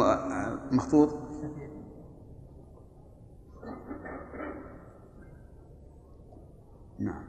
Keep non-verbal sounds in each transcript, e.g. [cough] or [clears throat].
المخطوط نعم.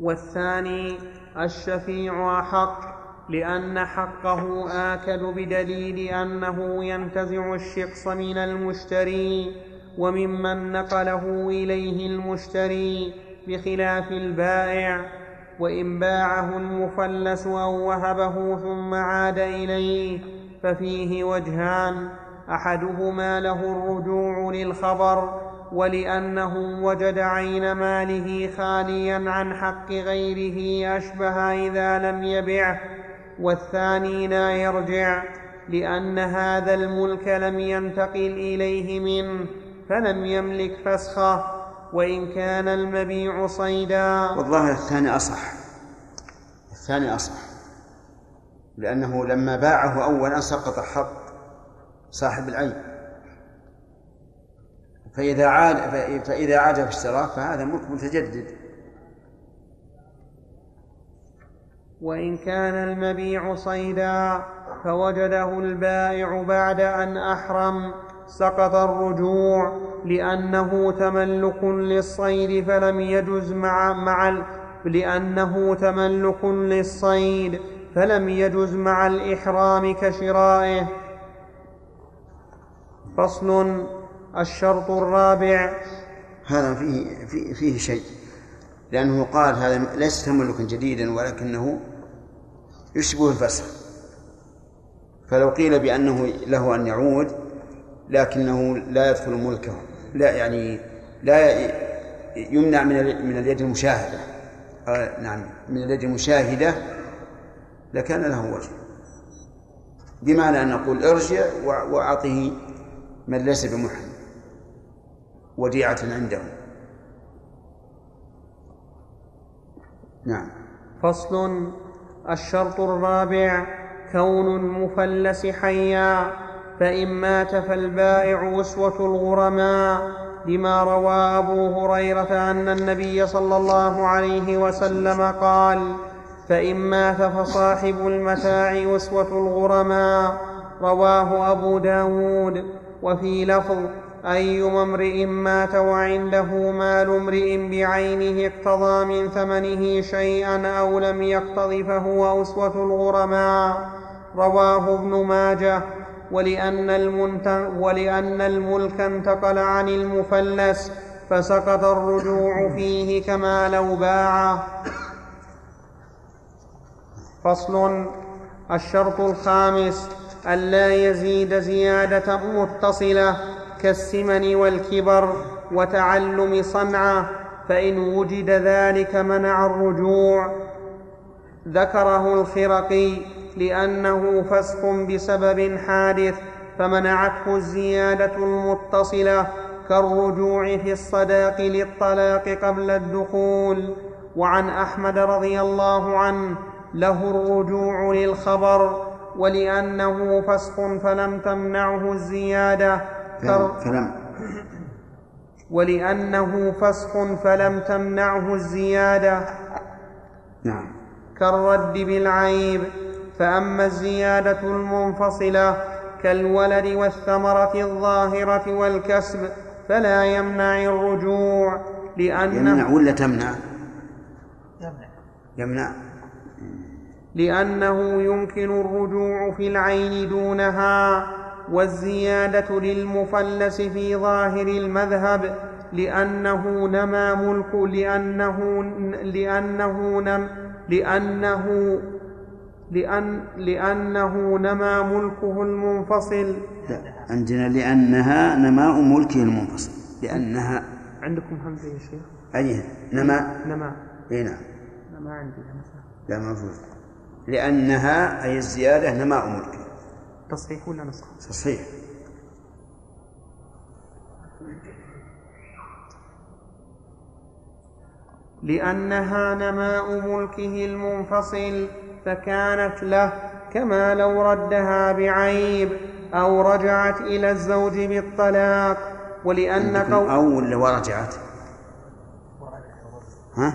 والثاني الشفيع أحق لأن حقه آكد بدليل أنه ينتزع الشخص من المشتري وممن نقله إليه المشتري بخلاف البائع. وإن باعه المفلس أو وهبه ثم عاد إليه ففيه وجهان. أحدهما له الرجوع للخبر ولأنه وجد عين ماله خاليا عن حق غيره أشبه إذا لم يبعه. والثاني لا يرجع لأن هذا الملك لم ينتقل إليه منه فلم يملك فسخه. وإن كان المبيع صيدا. والظاهر الثاني أصح. الثاني أصح. لأنه لما باعه أولا سقط حق صاحب العين. فإذا عاد فإذا عاد في اشتراه فهذا ملك متجدد. وإن كان المبيع صيدا فوجده البائع بعد أن أحرم سقط الرجوع لأنه تملك للصيد فلم يجز مع مع لأنه تملك للصيد فلم يجز مع الإحرام كشرائه. فصل الشرط الرابع. هذا فيه فيه, فيه شيء لأنه قال هذا ليس تملكا جديدا ولكنه يشبه الفسخ. فلو قيل بأنه له أن يعود لكنه لا يدخل ملكه لا يعني لا يمنع من من اليد المشاهدة. آه نعم من اليد المشاهدة لكان له وجه. بمعنى أن نقول ارجع وأعطه من ليس بمحرم. وديعة عنده. نعم. فصل. الشرط الرابع كون المفلس حيا فإن مات فالبائع أسوة الغرماء لما روى أبو هريرة أن النبي صلى الله عليه وسلم قال فإن مات فصاحب المتاع أسوة الغرماء رواه أبو داود. وفي لفظ أيما امرئ مات وعنده مال امرئ بعينه اقتضى من ثمنه شيئا أو لم يقتض فهو أسوة الغرماء رواه ابن ماجه. ولأن, المنت... ولأن الملك انتقل عن المفلس فسقط الرجوع فيه كما لو باعه فصل. الشرط الخامس ألا يزيد زيادة متصلة كالسمن والكبر وتعلم صنعة فإن وجد ذلك منع الرجوع. ذكره الخرقي لأنه فسخ بسبب حادث فمنعته الزيادة المتصلة كالرجوع في الصداق للطلاق قبل الدخول. وعن أحمد رضي الله عنه له الرجوع للخبر ولأنه فسخ فلم تمنعه الزيادة. فلم ولأنه فسخ فلم تمنعه الزيادة. نعم. كالرد بالعيب. فأما الزيادة المنفصلة كالولد والثمرة الظاهرة والكسب فلا يمنع الرجوع لأنه يمنع ولا تمنع؟ يمنع. يمنع. لأنه يمكن الرجوع في العين دونها والزيادة للمفلس في ظاهر المذهب لأنه نما ملك لأنه لأنه نم لأنه لأن لأنه نما ملكه المنفصل. لا عندنا لأنها نماء ملكه المنفصل. لأنها عندكم همزة يا شيخ؟ أي نما. نما. أي نعم. نما عندي لا موجود لأنها أي الزيادة نماء ملكه تصحيح ولا نسخ؟ تصحيح لأنها نماء ملكه المنفصل فكانت له كما لو ردها بعيب أو رجعت إلى الزوج بالطلاق ولأن قول أو ولا ورجعت ها؟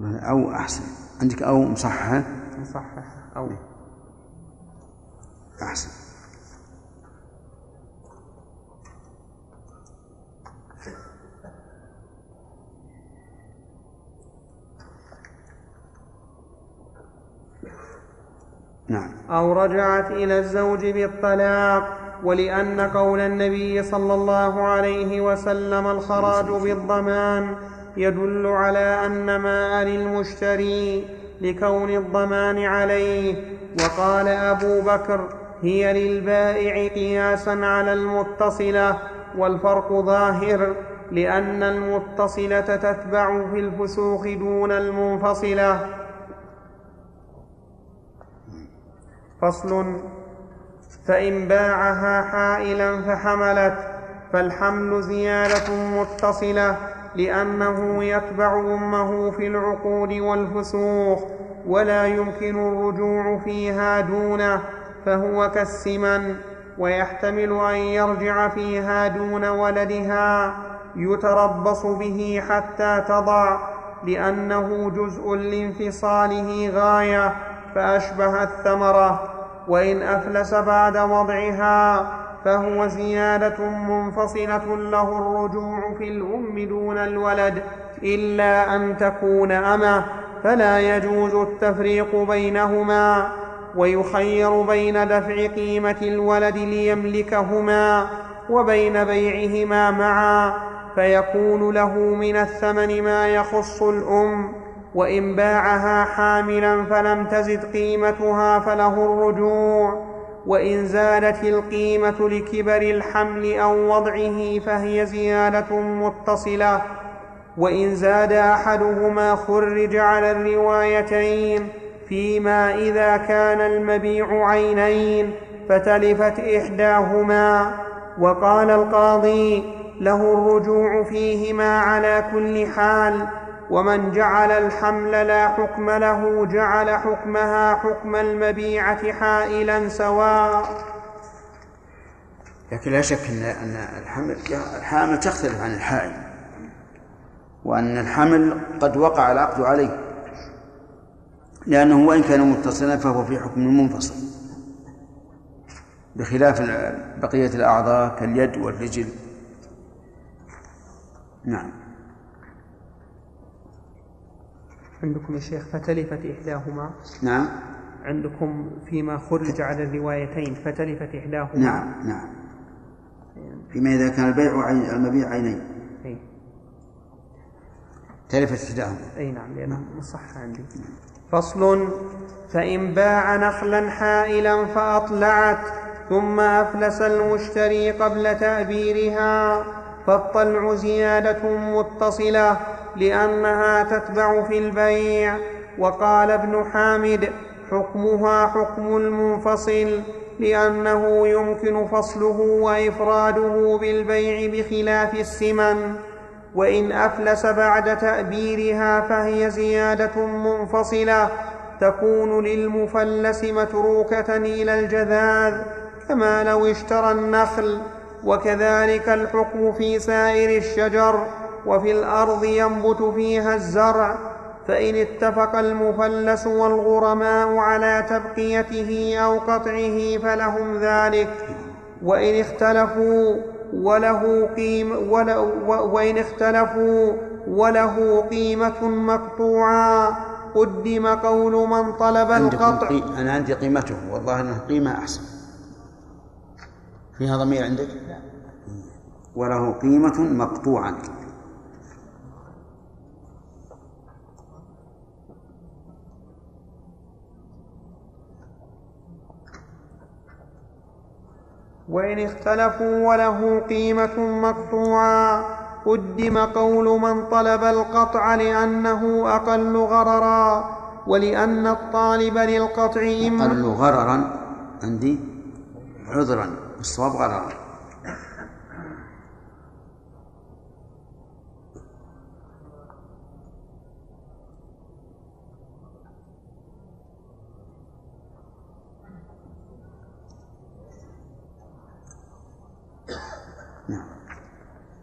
أو أحسن. عندك أو مصححة؟ مصحح أو. أحسن. نعم. أو رجعت إلى الزوج بالطلاق ولأن قول النبي صلى الله عليه وسلم الخراج بالضمان يدل على أن ما للمشتري لكون الضمان عليه. وقال أبو بكر هي للبائع قياسا على المتصلة والفرق ظاهر لأن المتصلة تتبع في الفسوق دون المنفصلة. فصل فإن باعها حائلا فحملت فالحمل زيادة متصلة. لأنه يتبع أمه في العقود والفسوق ولا يمكن الرجوع فيها دونه فهو كالسمن ويحتمل أن يرجع فيها دون ولدها يتربص به حتى تضع لأنه جزء لانفصاله غاية فأشبه الثمرة وإن أفلس بعد وضعها فهو زيادة منفصلة له الرجوع في الأم دون الولد إلا أن تكون أمة فلا يجوز التفريق بينهما ويخير بين دفع قيمة الولد ليملكهما وبين بيعهما معا فيكون له من الثمن ما يخص الأم وإن باعها حاملا فلم تزد قيمتها فله الرجوع. وإن زادت القيمة لكبر الحمل أو وضعه فهي زيادة متصلة. وإن زاد أحدهما خرج على الروايتين فيما إذا كان المبيع عينين فتلفت إحداهما. وقال القاضي له الرجوع فيهما على كل حال ومن جعل الحمل لا حكم له جعل حكمها حكم المبيعة حائلا سواء. لكن لا شك ان إن الحمل الحامل تختلف عن الحائل وأن الحمل قد وقع العقد عليه لأنه وإن كان متصلا فهو في حكم منفصل بخلاف بقية الأعضاء كاليد والرجل. نعم. عندكم يا شيخ فتلفت إحداهما. نعم. عندكم فيما خرج على الروايتين فتلفت إحداهما. نعم نعم. فيما إذا كان البيع عين المبيع عينين. أي. تلفت إحداهما. أي نعم لأنه مصح عندي. فصل. فإن باع نخلا حائلا فأطلعت ثم أفلس المشتري قبل تأبيرها فالطلع زيادة متصلة لأنها تتبع في البيع. وقال ابن حامد حكمها حكم المنفصل لأنه يمكن فصله وإفراده بالبيع بخلاف السمن. وإن أفلس بعد تأبيرها فهي زيادة منفصلة تكون للمفلس متروكة إلى الجذاذ كما لو اشترى النخل. وكذلك الحكم في سائر الشجر. وفي الأرض ينبت فيها الزرع فإن اتفق المفلس والغرماء على تبقيته أو قطعه فلهم ذلك. وإن اختلفوا وله قيم وإن اختلفوا وله قيمة مقطوعة. قدم قول من طلب القطع. أنا عندي قيمته والله أنه قيمة أحسن. فيها ضمير عندك؟ وله قيمة مقطوعة. وإن اختلفوا وله قيمة مقطوعة. قدم قول من طلب القطع لأنه أقل غررا ولأن الطالب للقطع إما أقل غررا عندي عذرا الصواب غررا.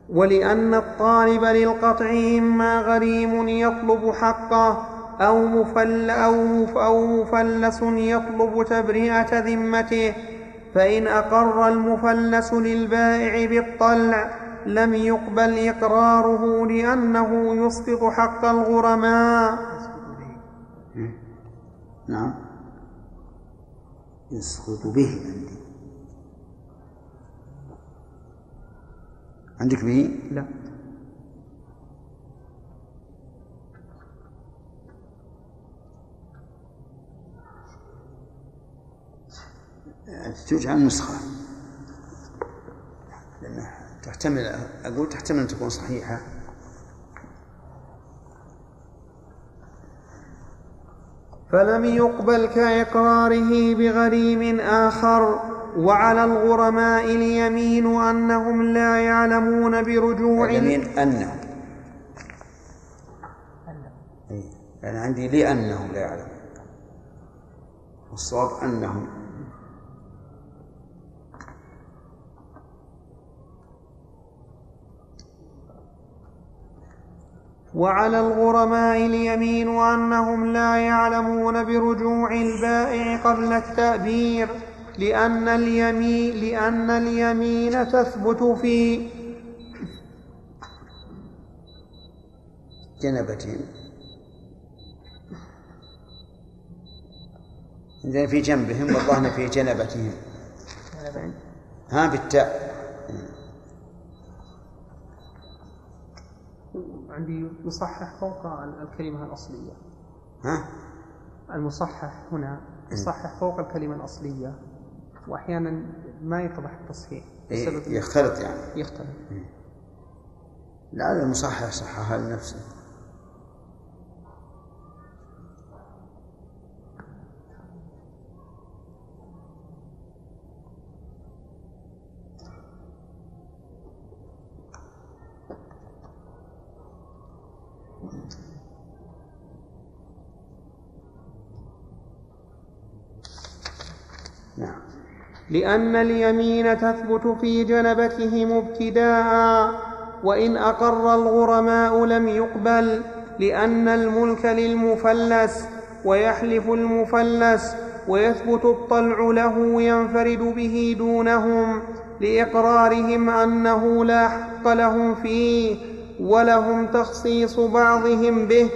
ولأن الطالب للقطع إما غريم يطلب حقه أو, مفل أو, أو مفلس يطلب تبرئة ذمته فإن أقر المفلس للبائع بالطلع لم يقبل إقراره لأنه يسقط حق الغرماء. نعم. يسقط به عندي عندك به؟ لا. تجعل نسخة لأنه تحتمل أقول تحتمل أن تكون صحيحة. فلم يقبل كإقراره بغريم آخر. وعلى الغرماء اليمين أنهم لا يعلمون برجوع اليمين أنهم. أنا يعني عندي لأنهم لا يعلمون. والصواب أنهم. وعلى الغرماء اليمين أنهم لا يعلمون برجوع البائع قبل التأبير. لأن اليمين لأن اليمين تثبت في جنبتهم إذا في جنبهم والظهن في جنبتهم. ها بالتاء. عندي يصحح فوق الكلمة الأصلية. ها؟ المصحح هنا يصحح فوق الكلمة الأصلية. وأحيانا ما يتضح التصحيح إيه يختلط يعني. يختلط. لعل المصحح صححها لنفسه. لأن اليمين تثبت في جنبتهم ابتداء وإن أقر الغرماء لم يقبل لأن الملك للمفلس ويحلف المفلس ويثبت الطلع له ينفرد به دونهم لإقرارهم أنه لا حق لهم فيه ولهم تخصيص بعضهم به.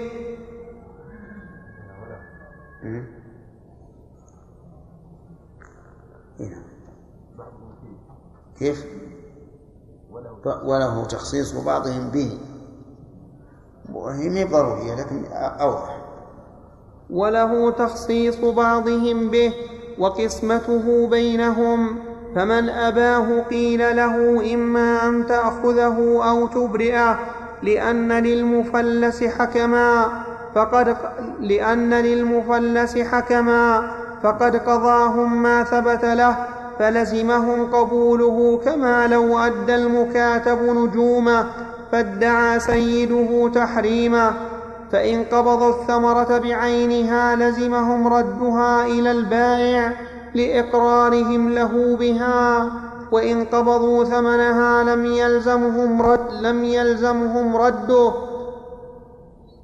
كيف؟ وله تخصيص بعضهم به. وهي ضرورية لكن أوضح. وله تخصيص بعضهم به وقسمته بينهم. فمن أباه قيل له إما أن تأخذه أو تبرئه لأن للمفلس حكما. فقد لأن للمفلس حكما. فقد قضاهم ما ثبت له فلزمهم قبوله كما لو أدى المكاتب نجومه فادعى سيده تحريمه فإن قبضوا الثمرة بعينها لزمهم ردها إلى البائع لإقرارهم له بها. وإن قبضوا ثمنها لم يلزمهم رد لم يلزمهم رده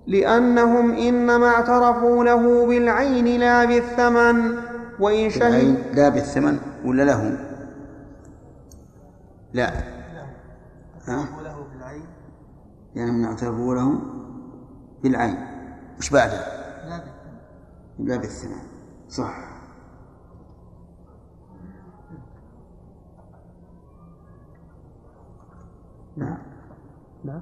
لأنهم إنما اعترفوا له بالعين لا بالثمن. وإن شهد لا بالثمن. ولا له؟ لا. ها؟ يعني من اعترفوا له بالعين وش بعده؟ لا لا بالثمن صح. نعم نعم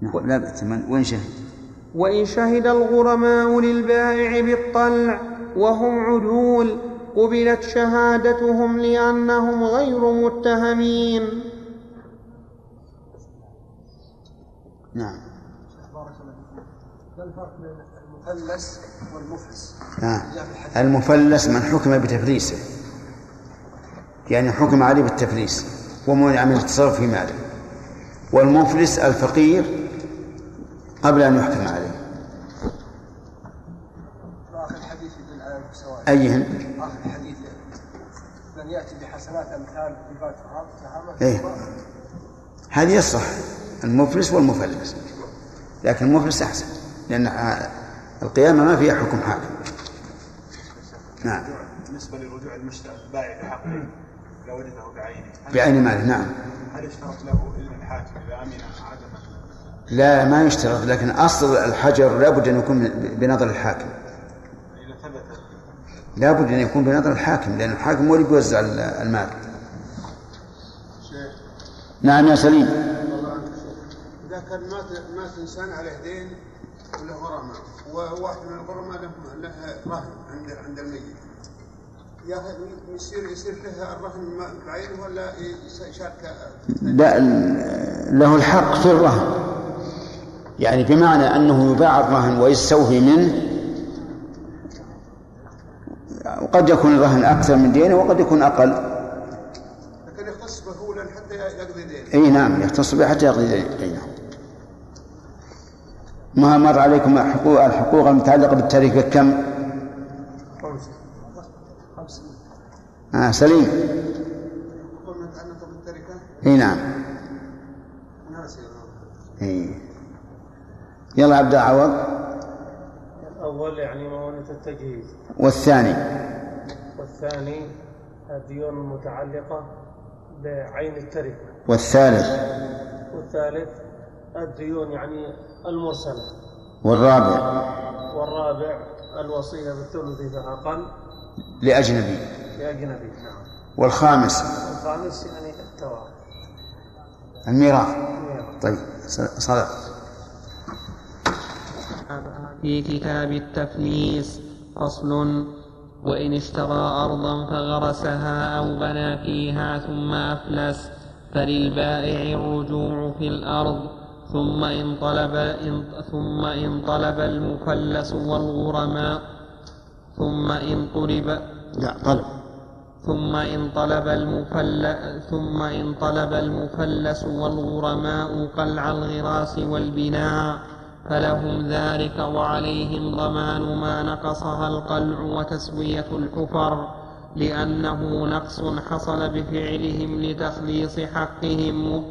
نعم لا بالثمن وين شهد؟ وإن شهد الغرماء للبائع بالطلع وهم عدول قبلت شهادتهم لأنهم غير متهمين. نعم. المفلس والمفلس؟ آه. المفلس من حكم بتفليسه. يعني حكم عليه بالتفليس. ومنع من التصرف في ماله. والمفلس الفقير قبل أن يحكم عليه آخر الحديث يدل على السواء أيهن آخر الحديث. من يأتي حسنات أمثال الفاتحه إيه. هذه يصح المفلس والمفلس. لكن المفلس أحسن لأن القيامة ما فيها حكم حاكم نعم. بالنسبة لرجوع المشتري البائع بحقه. لو وجده بعينه. بعين ماله نعم. هل يشترط له اذن الحاكم إذا أمن عدمه لا ما يشترط لكن أصل الحجر لابد أن يكون بنظر الحاكم. لابد أن يكون بنظر الحاكم لأن الحاكم هو اللي بيوزع المال. نعم يا سليم. إذا كان مات مات إنسان عليه دين وله غرامة وواحد من الغرماء له له رهن عند عند الميت. ياخذ يصير يصير له الرهن بعينه ولا يشارك لا له الحق في الرهن. يعني بمعنى أنه يباع الرهن ويستوفي منه وقد يكون الرهن أكثر من دينه وقد يكون أقل. لكن يختص به هو حتى يقضي دينه. إي نعم يختص به حتى يقضي دينه. ما مر عليكم حقوق الحقوق المتعلقة بالتركه كم؟ خمسة خمسة آه سليم. كل ما يتعلق بالتركه إي نعم. ناسي إي. يلا عبد العوض. الأول يعني مؤونة التجهيز. والثاني؟ والثاني الديون المتعلقة بعين التركة. والثالث؟ والثالث الديون يعني المرسلة والرابع؟ والرابع الوصية بالثلث فأقل لأجنبي. لأجنبي نعم. والخامس؟ الخامس يعني التوارث. الميراث. الميراث. طيب صدق. في كتاب التفليس فصل. وإن اشترى أرضا فغرسها أو بنى فيها ثم أفلس فللبائع الرجوع في الأرض. ثم إن طلب إن ثم إن طلب المفلس والغرماء. ثم إن طلب لا طلب. ثم إن طلب المفل ثم إن طلب المفلس والغرماء قلع الغراس والبناء. فلهم ذلك وعليهم ضمان ما نقصها القلع وتسوية الحفر لأنه نقص حصل بفعلهم لتخليص حقهم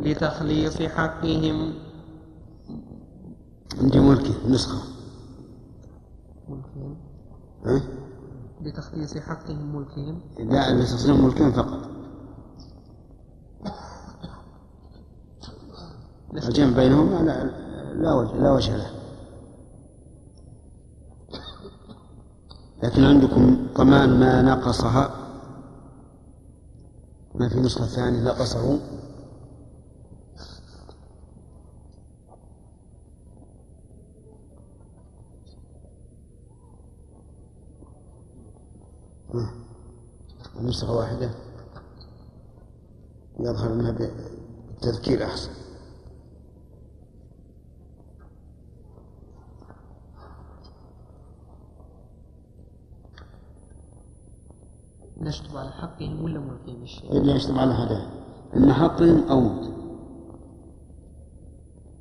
لتخليص حقهم. عندي ملكي نسخة. ملكهم؟ ها؟ لتخليص حقهم ملكهم؟ لا لتصنيف ملكين فقط. الجمع بينهما لا. لا وجه لا وجه له. لكن عندكم ضمان ما نقصها. ما في نسخة ثانية نقصه. نسخة واحدة. يظهر أنها بالتذكير أحسن. نشطب على حقهم ولا ملكهم الشيء اللي يشتم على هذا. إن حقهم أو موت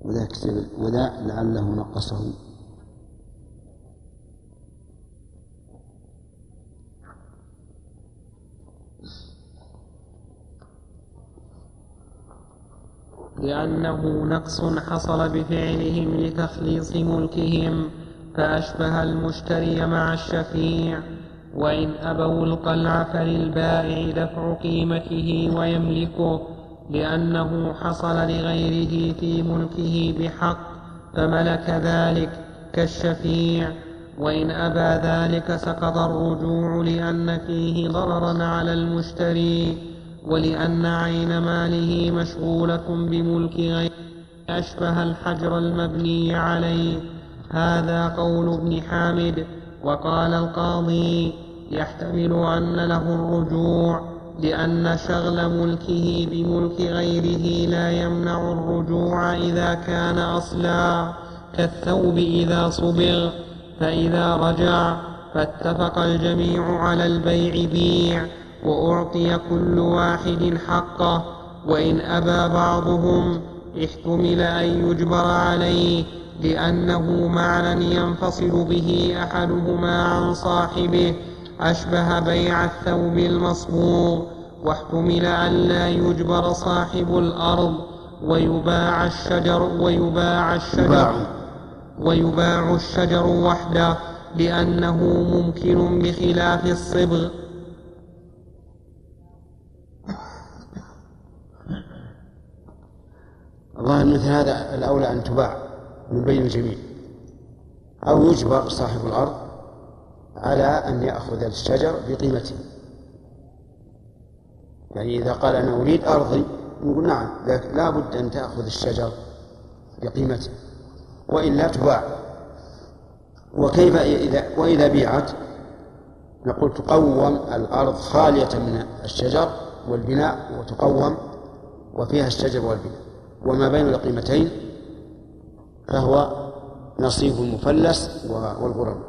وذا كتب وذا لعله نقصه. لأنه نقص حصل بفعلهم لتخليص ملكهم فأشبه المشتري مع الشفيع. وإن أبوا القلع فللبائع دفع قيمته ويملكه لأنه حصل لغيره في ملكه بحق فملك ذلك كالشفيع. وإن أبى ذلك سقط الرجوع لأن فيه ضررا على المشتري ولأن عين ماله مشغولة بملك غيره أشبه الحجر المبني عليه. هذا قول ابن حامد وقال القاضي يحتمل أن له الرجوع لأن شغل ملكه بملك غيره لا يمنع الرجوع إذا كان أصلا. كالثوب إذا صبغ فإذا رجع فاتفق الجميع على البيع بيع وأعطي كل واحد حقه. وإن أبى بعضهم احتمل أن يجبر عليه لأنه معنى ينفصل به أحدهما عن صاحبه. أشبه بيع الثوب المصبوغ واحتمل ألا يجبر صاحب الأرض ويباع الشجر ويباع الشجر يباع. ويباع الشجر وحده لأنه ممكن بخلاف الصبغ الظاهر مثل هذا الأولى أن تباع من بين الجميع أو يجبر صاحب الأرض على أن يأخذ الشجر بقيمته. يعني إذا قال أنا أريد أرضي نقول نعم لكن لا بد أن تأخذ الشجر بقيمته. وإلا تباع. وكيف إذا وإذا بيعت؟ نقول تقوم الأرض خالية من الشجر والبناء وتقوم وفيها الشجر والبناء. وما بين القيمتين فهو نصيب المفلس والغرم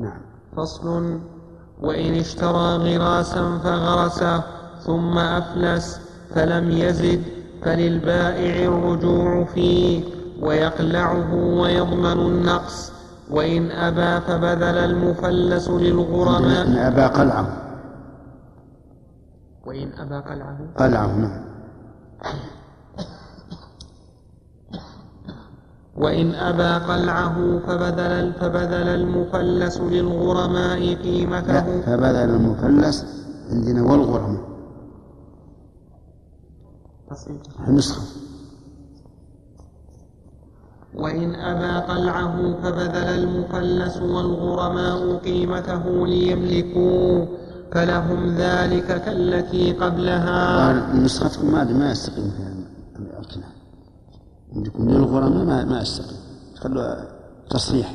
نعم. فصل. وإن اشترى غراسا فغرسه ثم أفلس فلم يزد فللبائع الرجوع فيه ويقلعه ويضمن النقص. وإن أبى فبذل المفلس للغرماء إن أبى قلعه. وإن أبى قلعه. قلعه نعم. [coughs] وإن أبى قلعه فبذل فبذل المفلس للغرماء لا قيمته فبذل المفلس عندنا والغرماء. النسخة وإن أبى قلعه فبذل المفلس والغرماء قيمته ليملكوه فلهم ذلك كالتي قبلها. نسختكم ما ما يستقيم فيها. عندكم للغرماء ما ما يستقيم خلوا تصريح.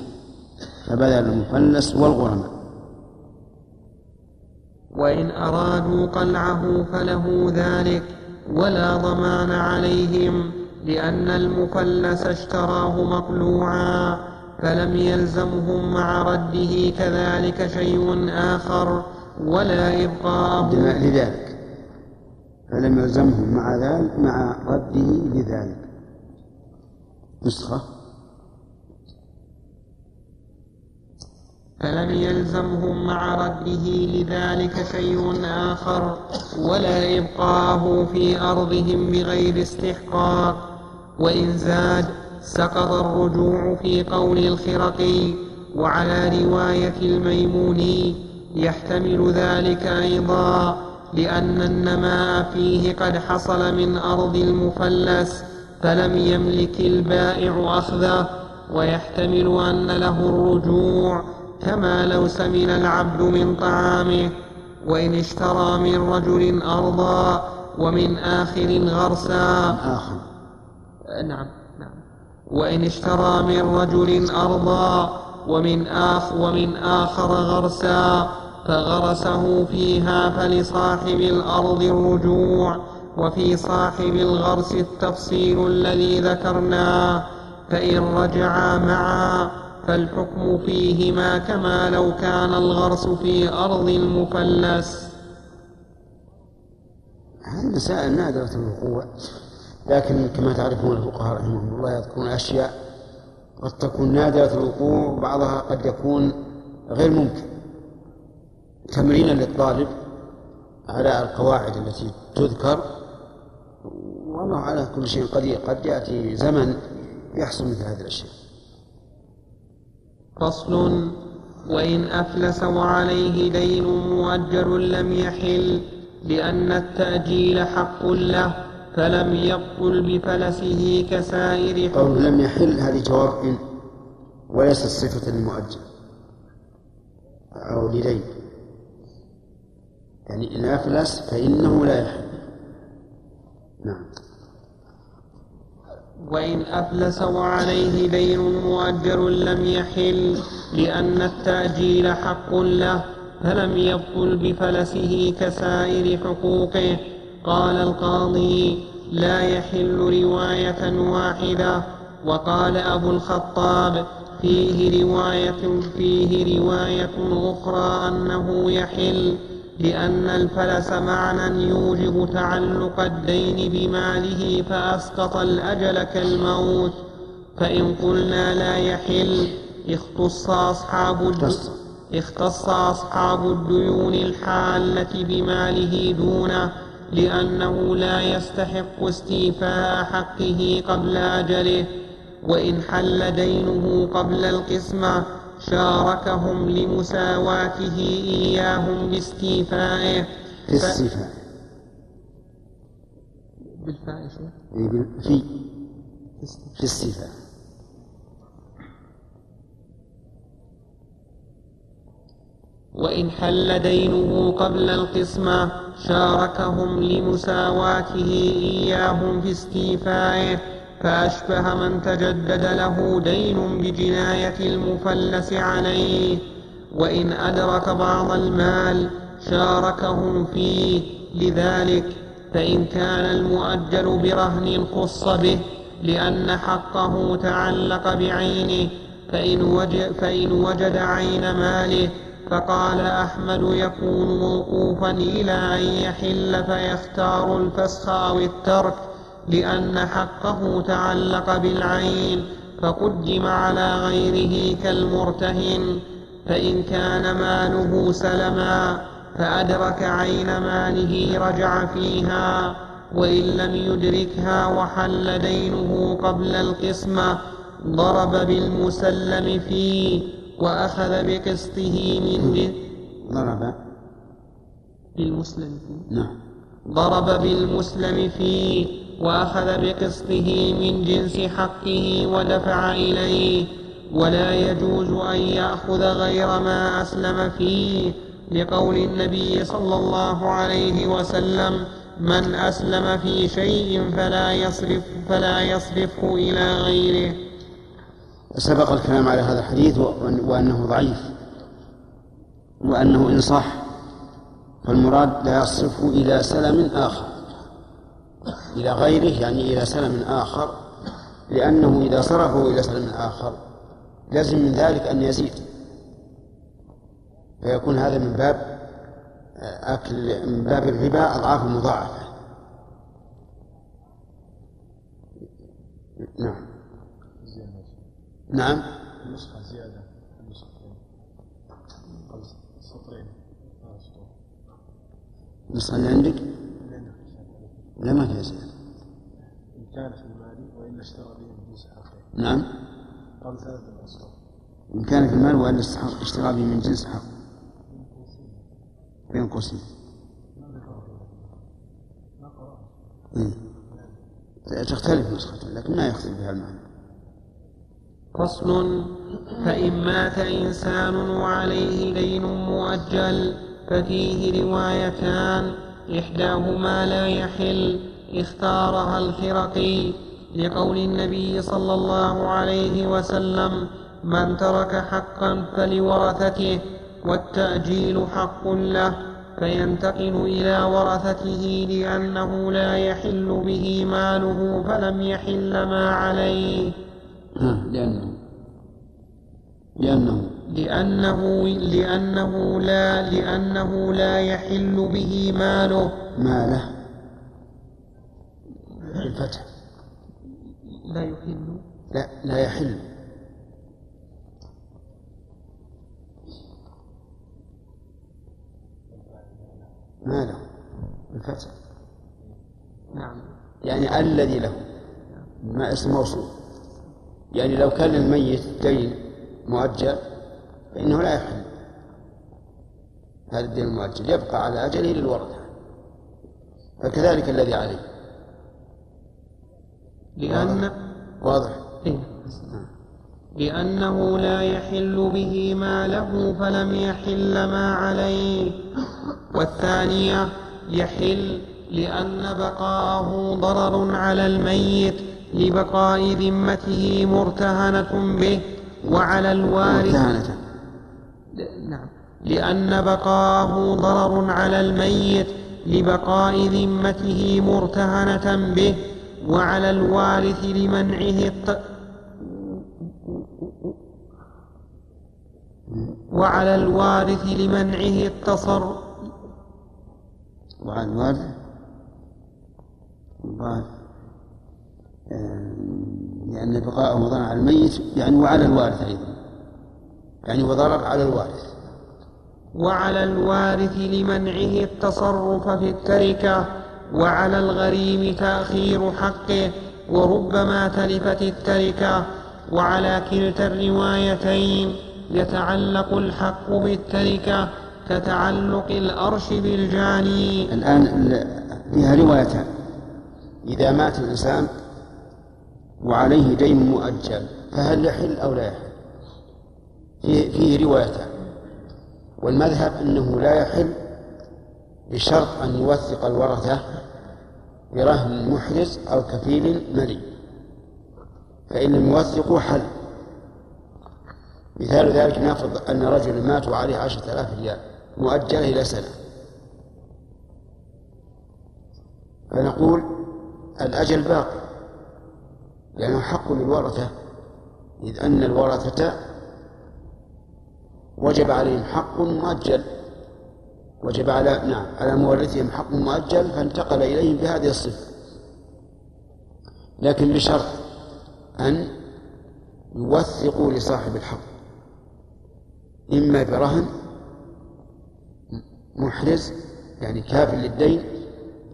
فبذل المفلس والغرماء. وإن أرادوا قلعه فله ذلك ولا ضمان عليهم لأن المفلس اشتراه مقلوعا فلم يلزمهم مع رده كذلك شيء آخر ولا إبقاءه لذلك. فلم يلزمهم مع ذلك مع رده لذلك. نسخة فلم يلزمهم مع رده لذلك شيء آخر ولا إبقاءه في أرضهم بغير استحقاق. وإن زاد سقط الرجوع في قول الخرقي وعلى رواية الميموني يحتمل ذلك أيضا لأن النماء فيه قد حصل من أرض المفلس فلم يملك البائع أخذه ويحتمل أن له الرجوع كما لو سمن العبد من طعامه. وإن اشترى من رجل أرضا ومن آخر غرسا. آخر. نعم نعم. وإن اشترى من رجل أرضا ومن آخ ومن آخر غرسا فغرسه فيها فلصاحب الأرض الرجوع. وفي صاحب الغرس التفصيل الذي ذكرناه فإن رجعا معا فالحكم فيهما كما لو كان الغرس في أرض المفلس. هذه مسائل نادرة الوقوع لكن كما تعرفون الفقهاء رحمهم الله يذكرون أشياء قد تكون نادرة الوقوع وبعضها قد يكون غير ممكن. تمرينا للطالب على القواعد التي تذكر والله على كل شيء قدير. قد يأتي زمن يحصل مثل هذه الأشياء. فصل. وإن أفلس وعليه دين مؤجل لم يحل لأن التأجيل حق له فلم يبطل بفلسه كسائر قول لم يحل هذه جواب إن وليست صفة للمؤجل أو لدين. يعني إن أفلس فإنه لا يحل. نعم. وإن أفلس وعليه دين مؤجل لم يحل لأن التأجيل حق له فلم يبطل بفلسه كسائر حقوقه. قال القاضي لا يحل رواية واحدة. وقال أبو الخطاب فيه رواية فيه رواية أخرى أنه يحل. لأن الفلس معنى يوجب تعلق الدين بماله فأسقط الأجل كالموت فإن قلنا لا يحل اختص أصحاب اختص أصحاب الديون الحالة بماله دونه لأنه لا يستحق استيفاء حقه قبل أجله وإن حل دينه قبل القسمة شاركهم لمساواته إياهم باستيفائه. في الصفة بالفاء في. في الصفة وإن حل دينه قبل القسمة شاركهم لمساواته إياهم في استيفائه فأشبه من تجدد له دين بجناية المفلس عليه وإن أدرك بعض المال شاركهم فيه. لذلك فإن كان المؤجل برهن خص به لأن حقه تعلق بعينه. فإن وجد, فإن وجد عين ماله فقال أحمد يكون موقوفا إلى أن يحل فيختار الفسخ أو الترك. لأن حقه تعلق بالعين فقدم على غيره كالمرتهن فإن كان ماله سلما فأدرك عين ماله رجع فيها وإن لم يدركها وحل دينه قبل القسمة ضرب بالمسلم فيه وأخذ بقسطه من ضرب. بالمسلم فيه. نعم. ضرب بالمسلم فيه. وأخذ بقسطه من جنس حقه ودفع إليه. ولا يجوز أن يأخذ غير ما أسلم فيه. لقول النبي صلى الله عليه وسلم من أسلم في شيء فلا يصرف فلا يصرفه إلى غيره. سبق الكلام على هذا الحديث وأن- وأنه ضعيف. وأنه إن صح فالمراد لا يصرفه إلى سلم آخر. إلى غيره يعني إلى سلم آخر لأنه إذا صرفه إلى سلم آخر لازم من ذلك أن يزيد. فيكون هذا من باب أكل من باب الربا أضعاف مضاعفة. نعم. نعم. النسخة زيادة. النسختين قبل سطرين. آه، سطور النسخة اللي عندك؟ لا ما فيها زيادة. إن كان في المال وإلا اشترى به من جنس حقه نعم. قبل ثلاثة أسطر إن كان في المال استحق اشترى به من جنس حق بين قوسين. إيه. تختلف نسخة لكن ما يختلف بها المعنى. فصل. فإن مات إنسان وعليه دين مؤجل ففيه روايتان. إحداهما لا يحل إختارها الخرقي لقول النبي صلى الله عليه وسلم من ترك حقا فلورثته والتأجيل حق له فينتقل إلى ورثته لأنه لا يحل به ماله فلم يحل ما عليه. [clears throat] لأنه لأنه لأنه لأنه لا لأنه لا يحل به ماله. ماله. بالفتح لا يحل. لا لا يحل. ماله. بالفتح نعم. يعني الذي له. ما اسم موصول. يعني لو كان للميت دين مؤجل فإنه لا يحل. هذا الدين المؤجل. يبقى على أجله للورثة. فكذلك الذي عليه. لأن واضح؟ إيه. لأنه لا يحل به ماله فلم يحل ما عليه. والثانية يحل لأن بقاءه ضرر على الميت لبقاء ذمته مرتهنة به وعلى الوارث مرتهنة. نعم. لأن بقاءه ضرر على الميت لبقاء ذمته مرتهنة به وعلى الوارث لمنعه الت... وعلى الوارث لمنعه التصرف وعن الوارث؟ آه، لأن بقاءه ضرر على الميت يعني وعلى الوارث أيضا. يعني وضرر على الوارث. وعلى الوارث لمنعه التصرف في التركة وعلى الغريم تأخير حقه وربما تلفت التركة. وعلى كلتا الروايتين يتعلق الحق بالتركة كتعلق الأرش بالجاني. الآن ال- فيها روايتان. إذا مات الإنسان وعليه دين مؤجل فهل يحل أو لا يحل؟ فيه, فيه روايتان والمذهب أنه لا يحل بشرط أن يوثق الورثة برهن محرز أو كفيل ملي فإن لم يوثقوا حل. مثال ذلك نفرض أن رجلا مات وعليه عشرة آلاف ريال مؤجلة إلى سنة. فنقول الأجل باقي لأنه حق للورثة إذ أن الورثة وجب عليهم حق مؤجل. وجب على نعم على مورثهم حق مؤجل فانتقل إليهم بهذه الصفة. لكن بشرط أن يوثقوا لصاحب الحق إما برهن محرز يعني كاف للدين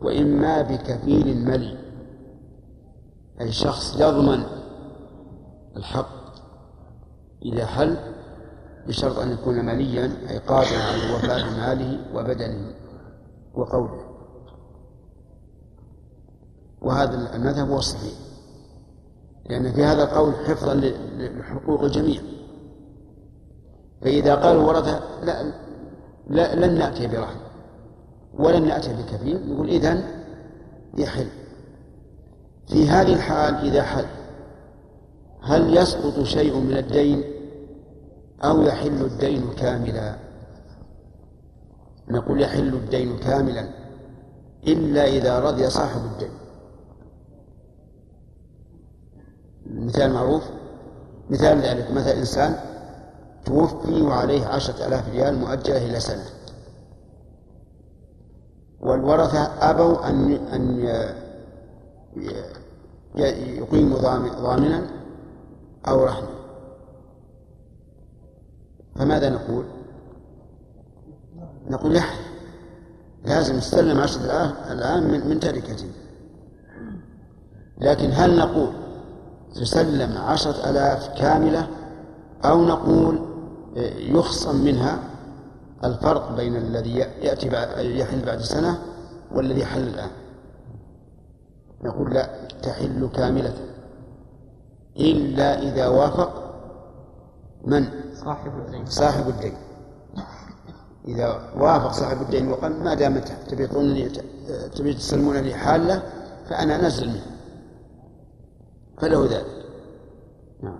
وإما بكفيل ملي أي شخص يضمن الحق إذا حل بشرط أن يكون مليا أي قادرا على الوفاء بماله وبدنه وقوله. وهذا المذهب هو الصحيح لأن في هذا القول حفظا لحقوق الجميع. فإذا قال الورثة لا, لا لن نأتي برهن ولن نأتي بكفيل نقول إذن يحل. في هذه الحال إذا حل هل يسقط شيء من الدين؟ أو يحل الدين كاملا. نقول يحل الدين كاملا إلا إذا رضي صاحب الدين. مثال معروف؟ مثال ذلك مثل إنسان توفي وعليه عشرة آلاف ريال مؤجلة إلى سنة. والورثة أبوا أن أن يقيموا ضامنا أو رهنا فماذا نقول؟ نقول يحل لازم يستلم عشرة الآن من, من تركته لكن هل نقول تسلم عشرة آلاف كاملة أو نقول يخصم منها الفرق بين الذي يأتي يحل بعد سنة والذي حل الآن؟ نقول لا تحل كاملة. إلا إذا وافق من؟ صاحب الدين. صاحب الدين. إذا وافق صاحب الدين وقال ما دامت تبي تعطونني تبي تسلمون لي حالة فأنا أنزل منه. فله ذلك. نعم.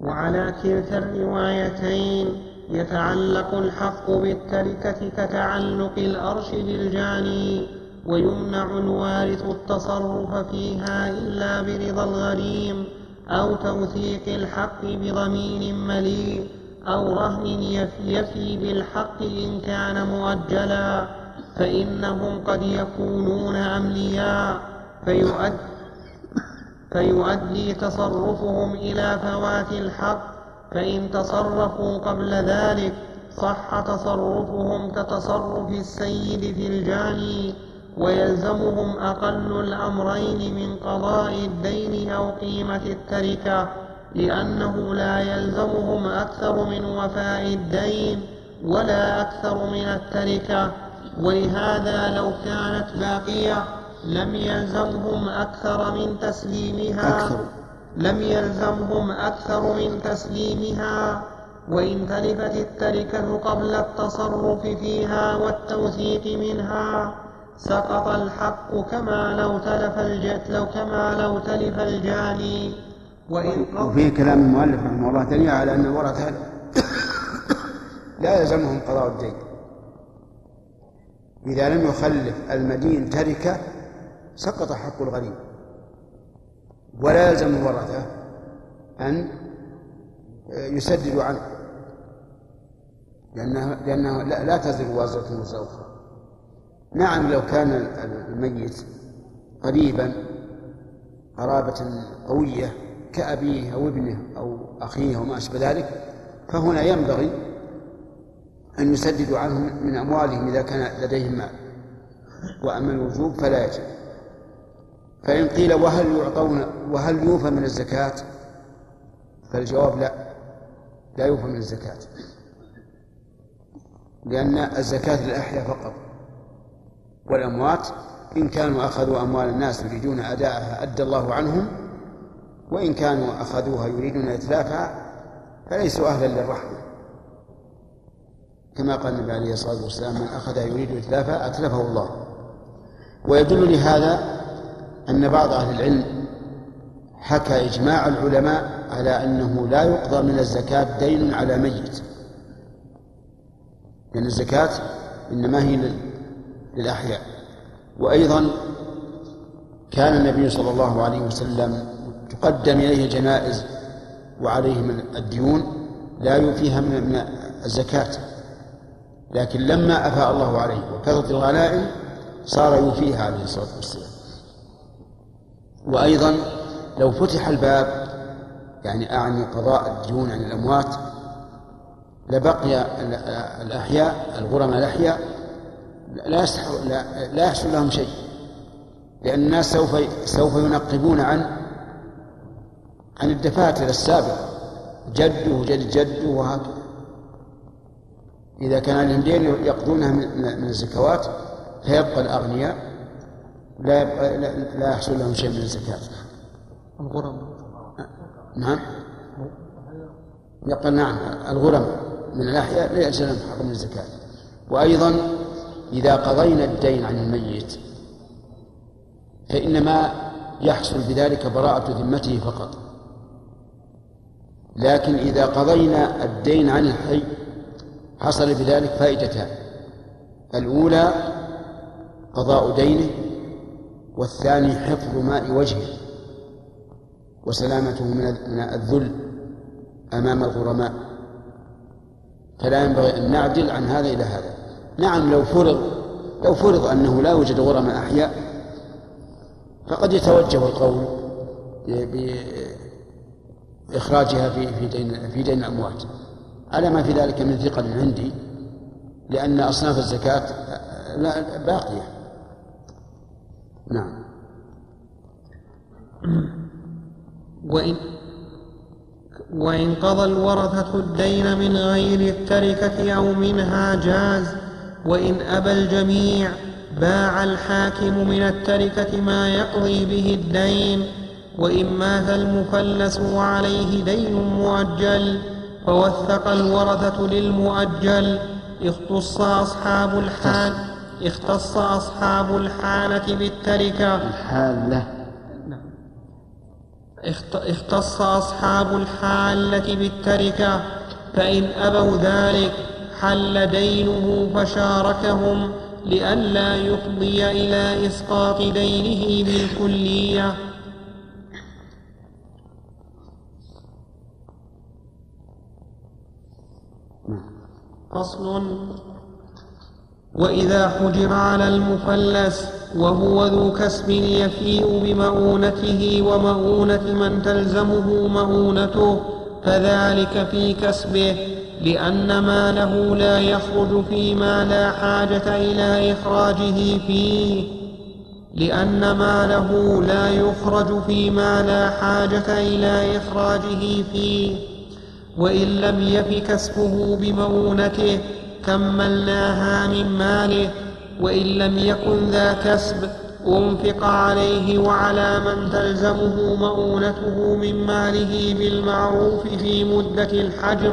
وعلى كلتا الروايتين يتعلق الحق بالتركة كتعلق الأرش بالجاني ويمنع الوارث التصرف فيها إلا برضا الغريم أو توثيق الحق بضمين مليء أو رهن يفي بالحق إن كان مؤجلا فإنهم قد يكونون أملياء فيؤدي فيؤدي تصرفهم إلى فوات الحق فإن تصرفوا قبل ذلك صح تصرفهم كتصرف السيد في الجاني. ويلزمهم أقل الأمرين من قضاء الدين أو قيمة التركة لأنه لا يلزمهم أكثر من وفاء الدين ولا أكثر من التركة ولهذا لو كانت باقية لم يلزمهم أكثر من تسليمها أكثر. لم يلزمهم أكثر من تسليمها وإن تلفت التركة قبل التصرف فيها والتوثيق منها سقط الحق كما لو تلف الجت لو كما لو تلف الجاني. وإن وفيه كلام المؤلف رحمه الله دليل على أن الورثة [coughs] لا يلزمهم قضاء الدين. إذا لم يخلف المدين تركة سقط حق الغريب. ولا يلزم الورثة أن يسددوا عنه. لأنه لأنه لا, لا تزر وازرة وزر أخرى نعم لو كان الميت قريبا قرابة قوية كأبيه أو ابنه أو أخيه أو ما أشبه ذلك فهنا ينبغي أن يسددوا عنهم من أموالهم إذا كان لديهم مال. وأما الوجوب فلا يجب. فإن قيل وهل يعطون وهل يوفى من الزكاة؟ فالجواب لا لا يوفى من الزكاة. لأن الزكاة للأحياء فقط. والأموات إن كانوا أخذوا أموال الناس يريدون أداءها أدى الله عنهم وإن كانوا أخذوها يريدون إتلافها فليسوا أهلا للرحمة. كما قال النبي عليه الصلاة والسلام من أخذها يريد إتلافها أتلفه الله. ويدل لهذا أن بعض أهل العلم حكى إجماع العلماء على أنه لا يقضى من الزكاة دين على ميت. لأن الزكاة إنما هي للأحياء. وأيضا كان النبي صلى الله عليه وسلم تقدم إليه جنائز وعليه من الديون لا يوفيها من الزكاة. لكن لما أفاء الله عليه وكثرت الغنائم صار يوفيها عليه الصلاة والسلام. وأيضا لو فتح الباب يعني أعني قضاء الديون عن الأموات لبقي الأحياء الغرماء الأحياء لا لا, لا يحصل لهم شيء. لأن الناس سوف سوف ينقبون عن عن الدفاتر السابقة. جده وجد جده وهكذا. إذا كان لهم دين يقضونها من الزكوات فيبقى الأغنياء. لا يبقى لا يحصل لهم شيء من الزكاة. الغرم. نعم. يقول نعم الغرم من الأحياء لا يجزي لهم حق من الزكاة. وأيضا إذا قضينا الدين عن الميت فإنما يحصل بذلك براءة ذمته فقط. لكن إذا قضينا الدين عن الحي حصل بذلك فائدتان. الأولى قضاء دينه والثاني حفظ ماء وجهه وسلامته من الذل أمام الغرماء. فلا ينبغي أن نعدل عن هذا إلى هذا. نعم لو فرض لو فرض أنه لا يوجد غرماء أحياء فقد يتوجه القول بإخراجها في في دين في دين الأموات. على ما في ذلك من ثقل عندي لأن أصناف الزكاة لا باقية. نعم. وإن وإن قضى الورثة الدين من غير التركة أو منها جاز وإن أبى الجميع باع الحاكم من التركة ما يقضي به الدين وإن مات المفلس وعليه دين مؤجل فوثق الورثة للمؤجل اختص أصحاب الحال اختص أصحاب الحالة بالتركة. الحالة. اختص أصحاب الحالة بالتركة فإن أبوا ذلك حل دينه فشاركهم لئلا يفضي إلى إسقاط دينه بالكلية. فصل وإذا حجر على المفلس وهو ذو كسب يفيء بمؤونته ومؤونة من تلزمه مؤونته فذلك في كسبه. لأن ماله لا يخرج فيما لا حاجة إلى إخراجه فيه. لأن ماله لا يخرج فيما لا حاجة إلى إخراجه فيه. وإن لم يف كسبه بمؤونته كملناها من ماله. وإن لم يكن ذا كسب أنفق عليه وعلى من تلزمه مؤونته من ماله بالمعروف في مدة الحجر.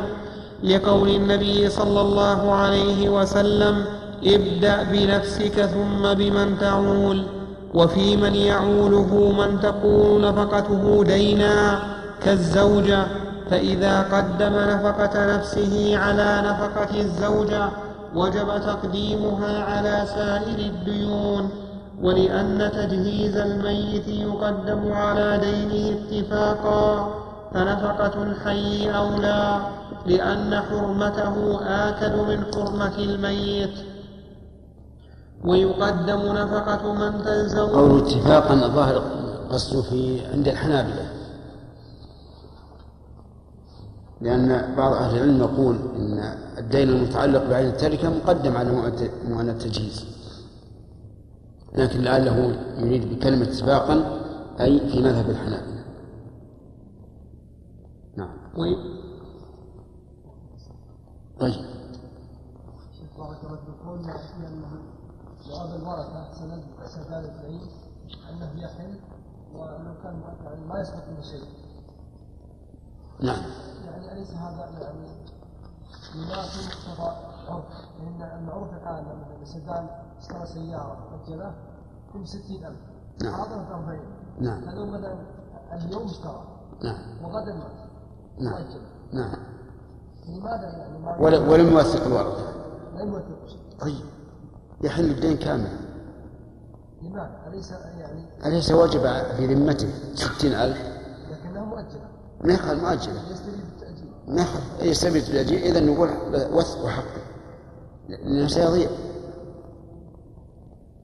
لقول النبي صلى الله عليه وسلم ابدأ بنفسك ثم بمن تعول. وفي من يعوله من تكون نفقته دينا كالزوجة فإذا قدم نفقة نفسه على نفقة الزوجة وجب تقديمها على سائر الديون. ولأن تجهيز الميت يقدم على دينه اتفاقا فنفقة الحي أولى. لأن حرمته آكد من حرمة الميت. ويقدم نفقة من تلزم. قول اتفاقا الظاهر قصده في عند الحنابلة. لأن بعض أهل العلم يقول إن الدين المتعلق بعين التركة مقدم على مؤنة التجهيز. لكن لعله يريد بكلمة سباقا أي في مذهب الحنابلة. نعم. طيب. بارك الله فيكم انه جواب الورثه سند سداد الدين أنه يحل ولو كان يعني ما يسقط منه شيء. نعم. يعني أليس هذا يعني ينافي مقتضى عرف لأن المعروف الآن مثلا سدان اشترى سيارة مؤجلة ب 60000 نعم. عرضها في 40 نعم. هذا مثلا اليوم اشترى. نعم. وغدا مات. نعم. مؤجل نعم. ولا ولم يوثق الورثة لم يوثق طيب. يحل الدين كاملا لماذا؟ أليس يعني أليس وجب في ذمته؟ ستين ألف. لكنها مؤجلة ما يقال مؤجلة يستفيد بالتأجيل ما يقال يستفيد بالأجير إذا نقول وثق حقه. لأنه سيضيع.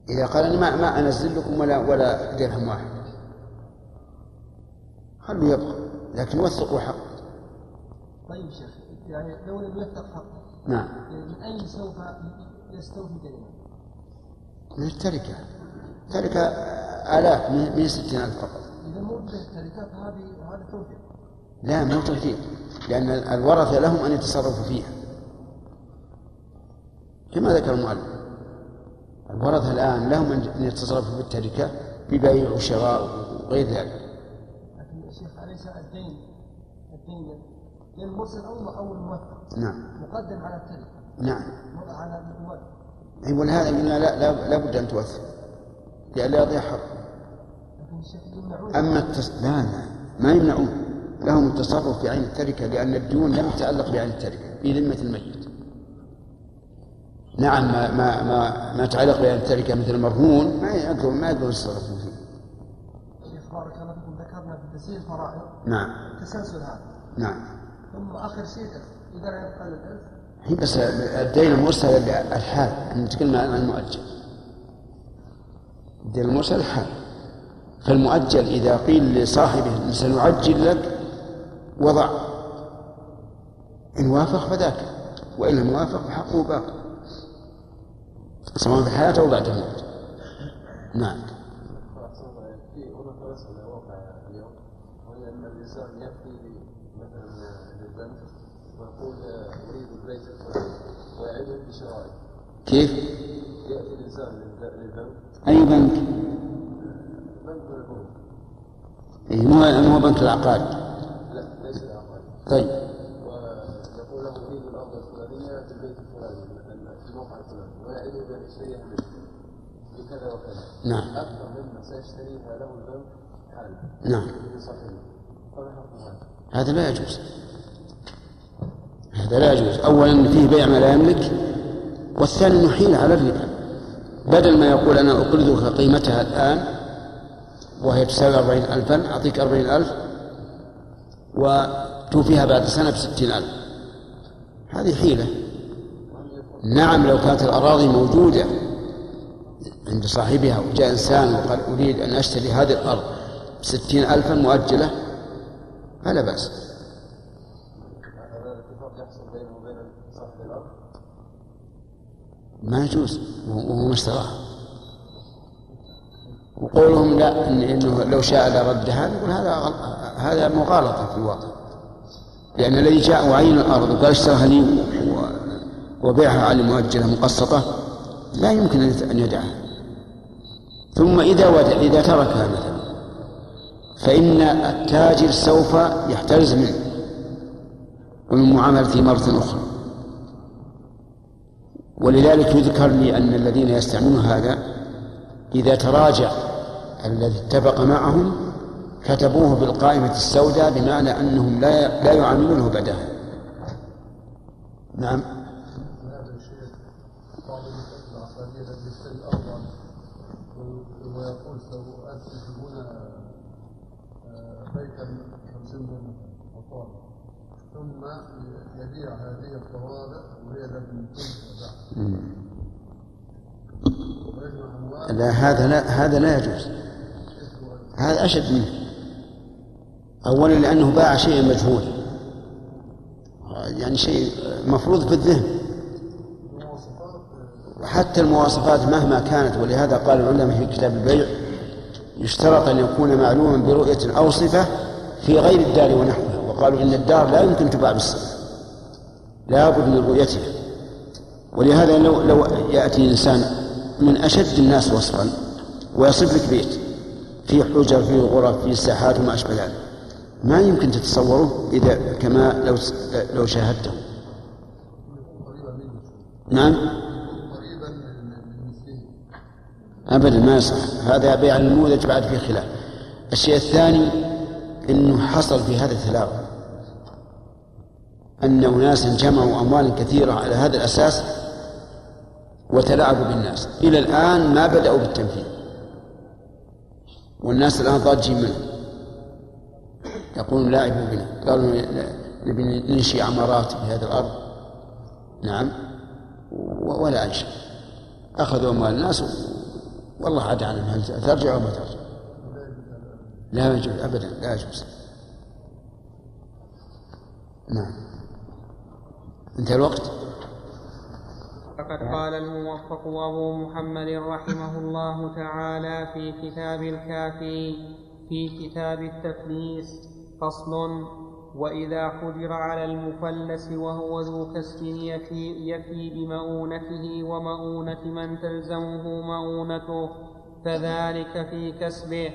إذا قال أنا ما ما أنزل لكم ولا ولا درهم واحد. خلوا يبقى. لكن وثقوا حقه. طيب شيخ. يعني لو لم يوثق حقه نعم. يعني من أين سوف يستوفي دينه؟ من التركة تركة آلاف من ستين ألف فقط. إذا موجودة التركات هذه هذا توفيق. لا مو توثيق لأن الورثة لهم أن يتصرفوا فيها. كما ذكر المؤلف. الورثة الآن لهم أن يتصرفوا في التركة ببيع وشراء وغير ذلك. لكن يا شيخ أليس الدين الدين الدين المرسل أو الموثق نعم. مقدم على التركة نعم. على الموثق أي ولهذا قلنا لا لا, لا بد أن توثق. لئلا يضيع حق. أما التص... لا لا. ما يمنعون. لهم التصرف في عين التركة لأن الديون لم تتعلق بعين التركة في ذمة الميت. نعم ما ما ما, ما يتعلق بعين التركة مثل المرهون ما يقدرون ما يقدرون يتصرفون فيه شيخ بارك الله فيكم ذكرنا في تسهيل الفرائض نعم. تسلسل هذا. نعم. ثم آخر شيء لم يبقى بس الدين المرسل الحال. نتكلم عن المؤجل. الدين المرسل الحال. فالمؤجل إذا قيل لصاحبه سنعجل لك وضع. إن وافق فذاك. وإن لم يوافق فحقه باقي سواء في الحياة أو بعد الموت. نعم في هناك مسألة واقعة اليوم وهي أن الإنسان يأتي مثلا للبنك ويقول أريد البيت الفلاني ويعده بشرائط كيف؟ أي بنك؟ إيه، مو مو بنك العقاد لا ليس العقاري طيب ويقول له أريد الأرض الفلانية في البيت الفلاني مثلا في الموقع الفلاني ويعده بأن يشتريها منه بكذا وكذا نعم أكثر مما سيشتريها له البنك حالا نعم هذا؟ لا يجوز هذا لا يجوز أولا فيه بيع ما لا والثاني نحيل على الربا. بدل ما يقول أنا أقرضك قيمتها الآن وهي تساوي أربعين ألفا أعطيك أربعين ألف وتوفيها بعد سنة بستين ألف. هذه حيلة. نعم لو كانت الأراضي موجودة عند صاحبها وجاء إنسان وقال أريد أن أشتري هذه الأرض بستين ألفا مؤجلة فلا بأس هذا الاتفاق يحصل بينه وبين صاحب الأرض ما يجوز وهو ما اشتراها وقولهم لا إن إنه لو شاء لردها نقول هذا هذا مغالطة في الواقع. لأن الذي جاء وعين الأرض وقال اشتراها لي وبيعها على مؤجلة مقسطة لا يمكن أن يدعها ثم إذا ودع إذا تركها مثلا فإن التاجر سوف يحترز منه ومن معاملته مرة أخرى. ولذلك يذكر لي أن الذين يستعملون هذا إذا تراجع الذي اتفق معهم كتبوه بالقائمة السوداء بمعنى أنهم لا لا يعاملونه بعدها نعم. بيتا خمسين دون أطوال ثم يبيع هذه الطوابع وهي أموال لا هذا لا هذا لا يجوز. هذا أشد منه. أولا لأنه باع شيئا مجهولا يعني شيء مفروض في الذهن وحتى المواصفات مهما كانت ولهذا قال العلماء في كتاب البيع يشترط أن يكون معلوما برؤية أو صفة في غير الدار ونحوها. وقالوا إن الدار لا يمكن تباع بالصفة. لا بد من رؤيتها. ولهذا لو لو يأتي إنسان من أشد الناس وصفا ويصف لك بيت في حجر في غرف في ساحات وما أشبه ذلك ما يمكن تتصوره إذا كما لو لو شاهدته. نعم؟ أبدا ما يصح. هذا بيع النموذج بعد فيه خلاف الشيء الثاني أنه حصل في هذا التلاعب أن أناسا جمعوا أموالا كثيرة على هذا الأساس وتلاعبوا بالناس. إلى الآن ما بدأوا بالتنفيذ. والناس الآن ضاجين منه. يقولون لاعبوا بنا. قالوا نبي ننشئ عمارات في هذه الأرض. نعم. ولا أنشأ أخذوا أموال الناس. والله عاد عنهم هل ترجع أو ما ترجع لا يجوز. أبدا. لا يجوز. نعم. انتهى الوقت؟ فقد قال الموفق أبو محمد رحمه الله تعالى في كتاب الكافي في كتاب التفليس فصل وإذا حجر على المفلس وهو ذو كسب يفي, يفي بمؤونته ومؤونة من تلزمه مؤونته فذلك في كسبه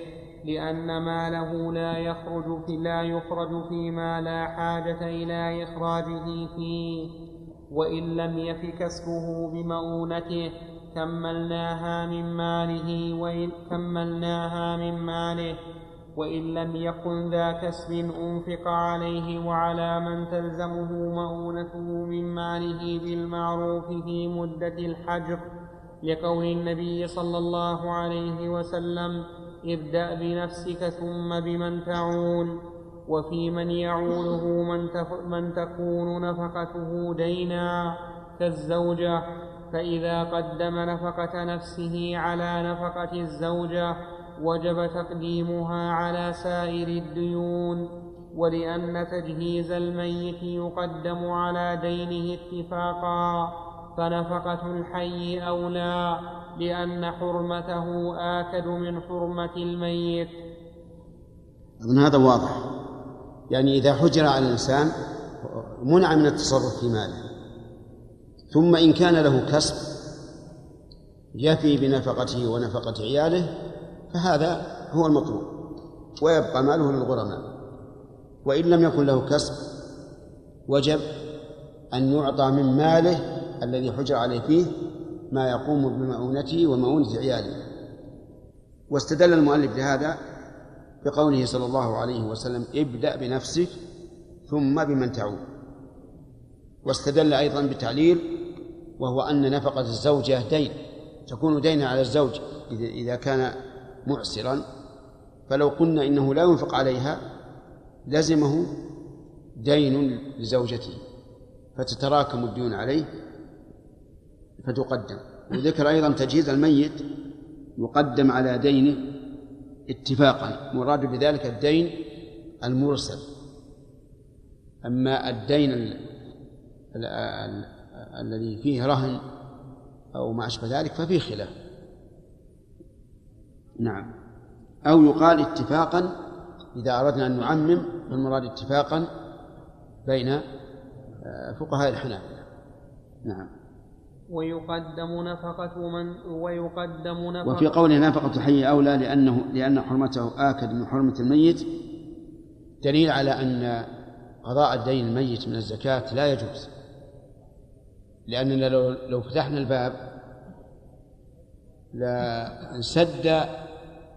لأن ماله لا يخرج في لا يخرج فيما لا حاجة إلى إخراجه فيه. وإن لم يف كسبه بمؤونته كملناها من ماله وإن كملناها من ماله. وإن لم يكن ذا كسب أنفق عليه وعلى من تلزمه مؤونته من ماله بالمعروف في مدة الحجر لقول النبي صلى الله عليه وسلم ابدأ بنفسك ثم بمن تعول وفي من يعوله من, من تكون نفقته دينا كالزوجة فإذا قدم نفقة نفسه على نفقة الزوجة وجب تقديمها على سائر الديون ولأن تجهيز الميت يقدم على دينه اتفاقا فنفقة الحي أولى لأن حرمته آكد من حرمة الميت. هذا واضح. يعني إذا حجر على الإنسان منع من التصرف في ماله. ثم إن كان له كسب يفي بنفقته ونفقة عياله فهذا هو المطلوب. ويبقى ماله للغرماء. وإن لم يكن له كسب وجب أن يعطى من ماله الذي حجر عليه فيه ما يقوم بمؤونته ومؤونة عياله. واستدل المؤلف لهذا بقوله صلى الله عليه وسلم ابدأ بنفسك ثم بمن تعود. واستدل أيضا بتعليل وهو أن نفقة الزوجة دين. تكون دينا على الزوج إذا كان معسرا. فلو قلنا إنه لا ينفق عليها لزمه دين لزوجته فتتراكم الديون عليه فتقدم. وذكر أيضا تجهيز الميت يقدم على دينه اتفاقا مراد بذلك الدين المرسل. أما الدين الذي فيه رهن أو ما أشبه ذلك ففيه خلاف. نعم. أو يقال اتفاقا إذا أردنا أن نعمم فالمراد اتفاقا بين آه، فقهاء الحنابلة. نعم. ويقدم نفقة من ويقدم نفقة وفي قوله نفقة الحي أولى لأنه لأن حرمته آكد من حرمة الميت. دليل على أن قضاء الدين الميت من الزكاة لا يجوز. لأننا لو لو فتحنا الباب لانسد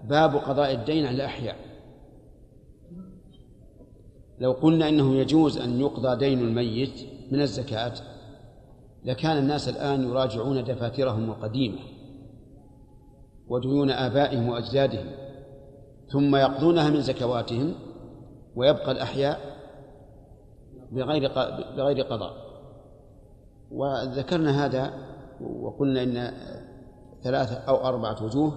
باب قضاء الدين على الأحياء. لو قلنا إنه يجوز أن يقضى دين الميت من الزكاة لكان الناس الآن يراجعون دفاترهم القديمة وديون آبائهم وأجدادهم ثم يقضونها من زكواتهم ويبقى الأحياء بغير بغير قضاء. وذكرنا هذا وقلنا إن ثلاثة أو أربعة وجوه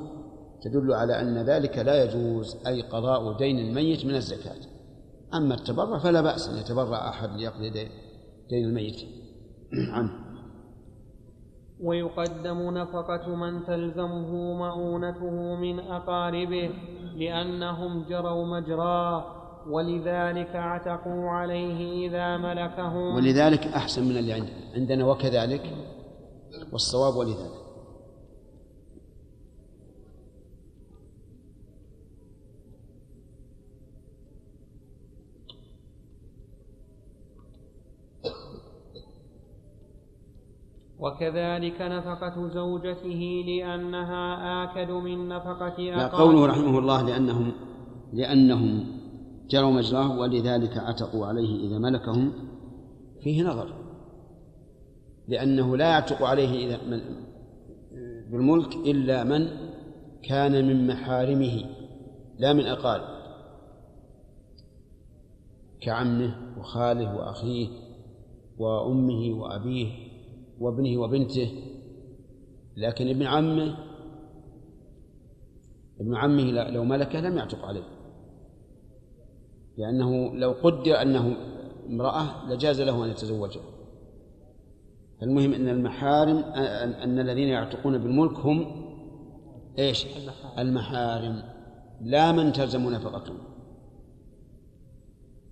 تدل على أن ذلك لا يجوز أي قضاء دين الميت من الزكاة. أما التبرع فلا بأس أن يتبرع أحد ليقضي دين الميت. عنه ويقدم نفقة من تلزمه مؤونته من أقاربه لأنهم جروا مجراه ولذلك اعتقوا عليه إذا ملكهم. ولذلك أحسن من اللي عندنا وكذلك والصواب ولذلك. وكذلك نفقة زوجته لأنها آكد من نفقة لا أقاربه قوله رحمه الله لأنهم لأنهم جروا مجراه ولذلك عتقوا عليه إذا ملكهم فيه نظر. لأنه لا يعتق عليه إذا بالملك إلا من كان من محارمه لا من أقارب. كعمه وخاله وأخيه وأمه وأبيه وابنه وبنته لكن ابن عمه ابن عمه لو ملكه لم يعتق عليه. لأنه لو قدر أنه امرأة لجاز له أن يتزوجها المهم أن المحارم أن أن الذين يعتقون بالملك هم إيش؟ المحارم. لا من تلزم نفقتهم.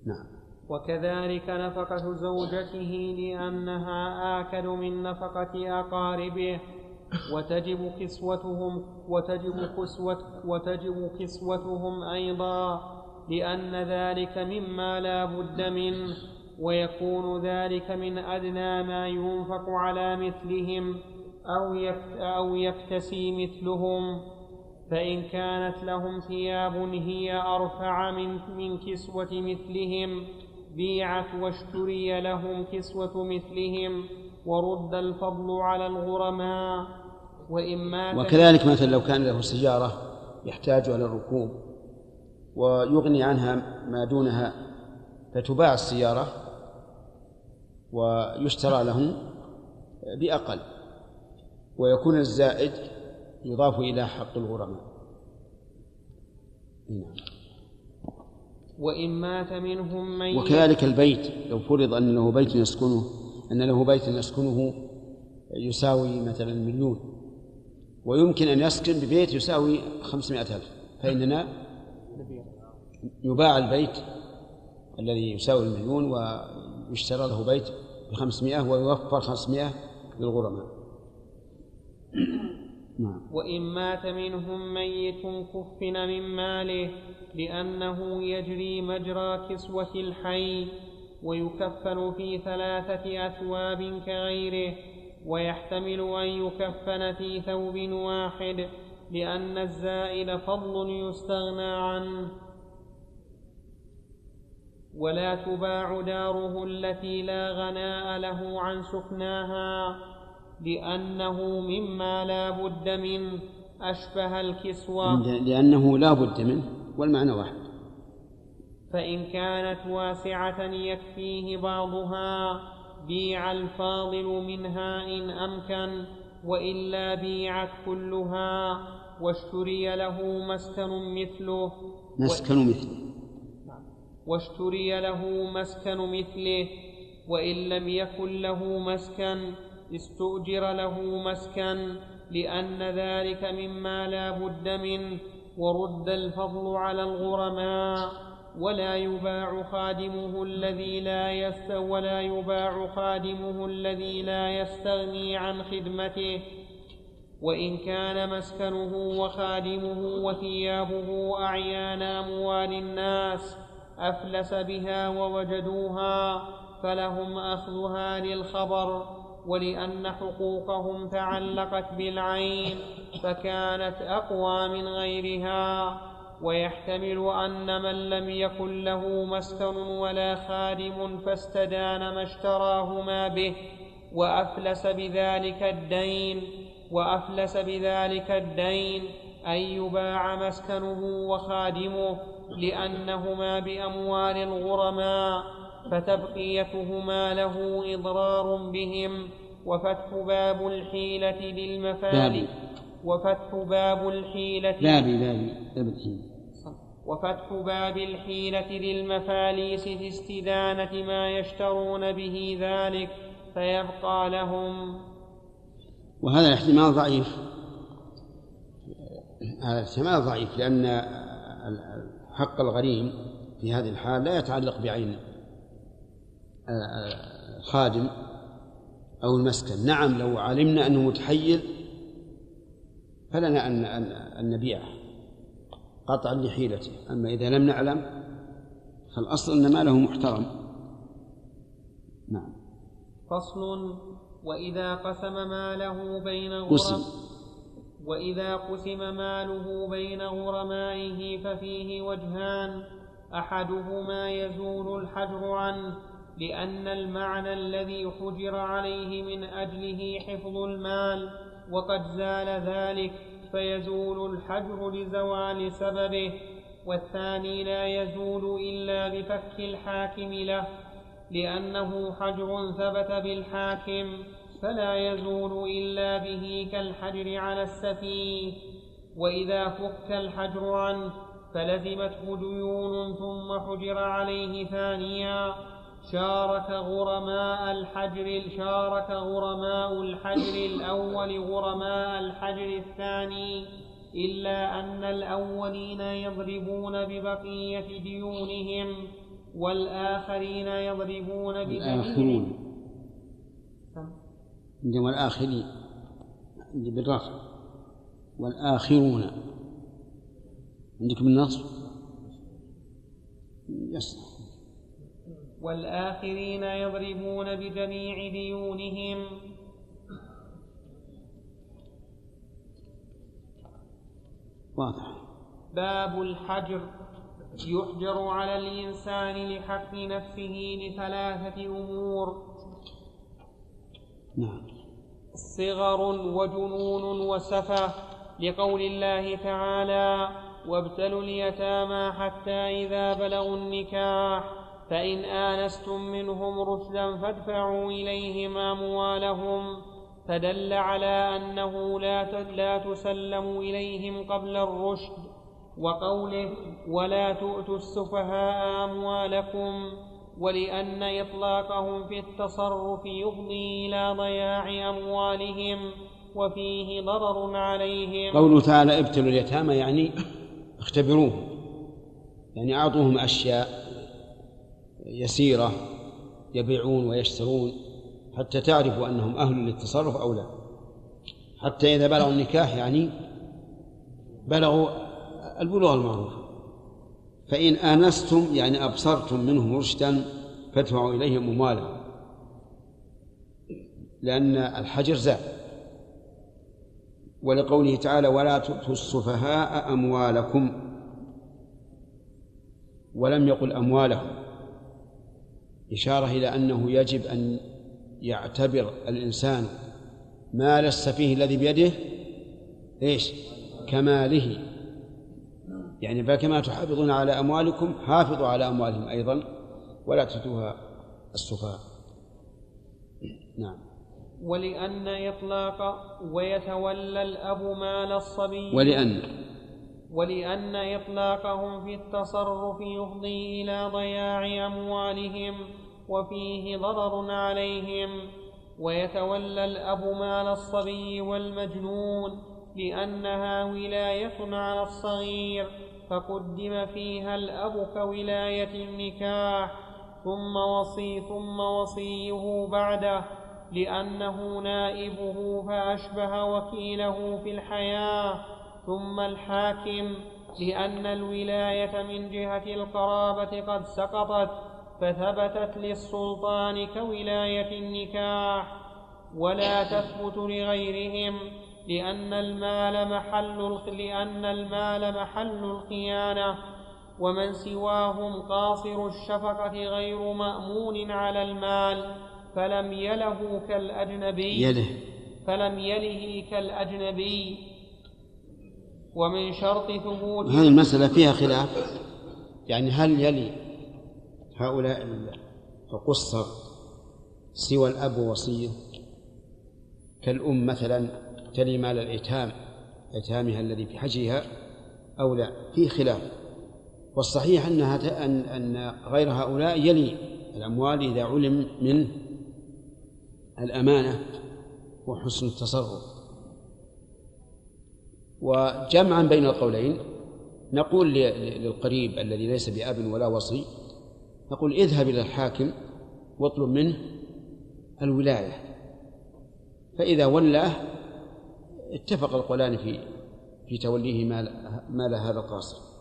نعم. وكذلك نفقة زوجته لأنها آكد من نفقة أقاربه. وتجب كسوتهم وتجب كسوة وتجب كسوتهم أيضا لأن ذلك مما لا بد منه ويكون ذلك من أدنى ما ينفق على مثلهم أو أو يفتسي مثلهم. فإن كانت لهم ثياب هي أرفع من من كسوة مثلهم بيعت واشتري لهم كسوة مثلهم ورد الفضل على الغرماء وإن مات وكذلك مثلا لو كان له سيارة يحتاج إلى الركوب ويغني عنها ما دونها فتباع السيارة ويشترى له بأقل ويكون الزائد يضاف إلى حق الغرماء نعم. وإن مات منهم من وكذلك البيت. لو فرض أن له بيت يسكنه أن له بيت يسكنه يساوي مثلا مليون. ويمكن أن يسكن ببيت يساوي خمسمائة ألف. فإننا يباع البيت الذي يساوي المليون ويشترى له بيت بخمسمائة ويوفر خمسمائة للغرماء. نعم. وإن مات منهم ميت كفن من ماله لأنه يجري مجرى كسوة الحي ويكفن في ثلاثة أثواب كغيره ويحتمل أن يكفن في ثوب واحد لأن الزائد فضل يستغنى عنه. ولا تباع داره التي لا غناء له عن سكناها لأنه مما لا بد منه أشبه الكسوة. لأنه لا بد منه. والمعنى واحد. فإن كانت واسعة يكفيه بعضها بيع الفاضل منها إن أمكن وإلا بيعت كلها واشتري له مسكن مثله. مسكن مثله. واشتري له مسكن مثله وإن لم يكن له مسكن استؤجر له مسكن لأن ذلك مما لا بد منه. ورد الفضل على الغرماء ولا يباع خادمه الذي لا يست ولا يباع خادمه الذي لا يستغني عن خدمته. وإن كان مسكنه وخادمه وثيابه أعيان أموال الناس أفلس بها ووجدوها فلهم أخذها للخبر. ولأن حقوقهم تعلقت بالعين فكانت أقوى من غيرها. ويحتمل أن من لم يكن له مسكن ولا خادم فاستدان ما اشتراهما به وأفلس بذلك الدين وأفلس بذلك الدين أن يباع مسكنه وخادمه لأنهما بأموال الغرماء. فتبقيتهما له إضرار بهم. وفتح باب الحيلة بابي. وفتح باب الحيلة بابي بابي. باب الحين وفتح باب الحيلة للمفاليس في استدانة ما يشترون به ذلك فيبقى لهم. وهذا الاحتمال ضعيف. هذا الاحتمال ضعيف لأن حق الغريم في هذه الحال لا يتعلق بعين الخادم أو المسكن. نعم لو علمنا أنه متحيل فلنا أن أن نبيعه قطعا لحيلته. أما إذا لم نعلم فالأصل أن ماله محترم. نعم. فصل وإذا قسم ماله بين قسم. وإذا قسم ماله بين غرمائه ففيه وجهان أحدهما يزول الحجر عنه لأن المعنى الذي حجر عليه من أجله حفظ المال وقد زال ذلك فيزول الحجر لزوال سببه والثاني لا يزول إلا بفك الحاكم له لأنه حجر ثبت بالحاكم فلا يزول إلا به كالحجر على السفيه وإذا فك الحجر عنه فلزمته ديون ثم حجر عليه ثانيا. شارك غرماء الحجر شارك غرماء الحجر الأول غرماء الحجر الثاني إلا أن الأولين يضربون ببقية ديونهم والآخرين يضربون بجميع الآخرين عندما الآخرين بالرفع والآخرون. عندكم النصب؟ يصلح والآخرين يضربون بجميع ديونهم. واضح. باب الحجر. يحجر على الإنسان لحق نفسه لثلاثة أمور. نعم. صغر وجنون وسفة لقول الله تعالى وابتلوا اليتامى حتى إذا بلغوا النكاح. فإن آنستم منهم رشدا فادفعوا إليهم أموالهم فدل على أنه لا لا تسلم إليهم قبل الرشد وقوله ولا تؤتوا السفهاء أموالكم ولأن إطلاقهم في التصرف يفضي إلى ضياع أموالهم وفيه ضرر عليهم. قوله تعالى ابتلوا اليتامى يعني اختبروهم يعني أعطوهم أشياء يسيرة يبيعون ويشترون حتى تعرفوا أنهم أهل للتصرف أو لا. حتى إذا بلغوا النكاح يعني بلغوا البلوغ المعروف. فإن آنستم يعني أبصرتم منهم رشدا فادفعوا إليهم أموالهم لأن الحجر زاد. ولقوله تعالى ولا تؤتوا السفهاء أموالكم. ولم يقل أموالهم. إشارة إلى أنه يجب أن يعتبر الإنسان مال السفيه الذي بيده إيش؟ كماله. يعني فكما تحافظون على أموالكم حافظوا على أموالهم أيضا ولا تؤتوها السفهاء. نعم. ولأن إطلاق ويتولى الأب مال الصبي. ولأن. ولأن إطلاقهم في التصرف يفضي إلى ضياع أموالهم. وفيه ضرر عليهم. ويتولى الأب مال الصبي والمجنون لأنها ولاية على الصغير فقدم فيها الأب كولاية النكاح ثم وصي ثم وصيه بعده لأنه نائبه فأشبه وكيله في الحياة. ثم الحاكم لأن الولاية من جهة القرابة قد سقطت فثبتت للسلطان كولاية النكاح ولا تثبت لغيرهم لأن المال محل لأن المال محل الخيانة ومن سواهم قاصر الشفقة غير مأمون على المال فلم يله كالأجنبي يده فلم يله كالأجنبي. ومن شرط ثبوت هذه المسألة فيها خلاف. يعني هل يلي هؤلاء القصر سوى الأب ووصيه كالأم مثلا تلي مال الأيتام أيتامها الذي في حجرها أو لا في خلاف. والصحيح أنها أن أن غير هؤلاء يلي الأموال إذا علم منه الأمانة وحسن التصرف. وجمعا بين القولين نقول للقريب الذي ليس بأب ولا وصي نقول اذهب إلى الحاكم واطلب منه الولاية. فإذا ولاه اتفق القولان في في توليه مال مال هذا القاصر.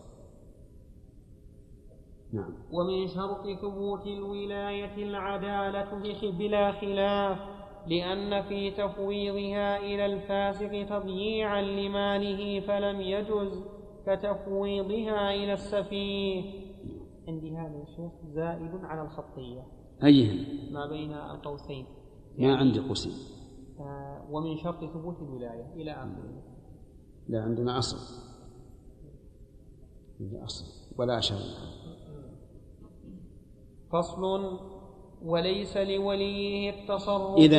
نعم. ومن شرط ثبوت الولاية العدالة بلا خلاف لأن في تفويضها إلى الفاسق تضييعا لماله فلم يجز كتفويضها إلى السفيه. عندي هذا يا شيخ زائد على الخطية. أيهم ما بين القوسين. ما عندي قوسين. آه، ومن شرط ثبوت الولاية إلى آخره. لا عندنا أصل. عندي أصل. ولا شر فصل وليس لوليه التصرف. إذا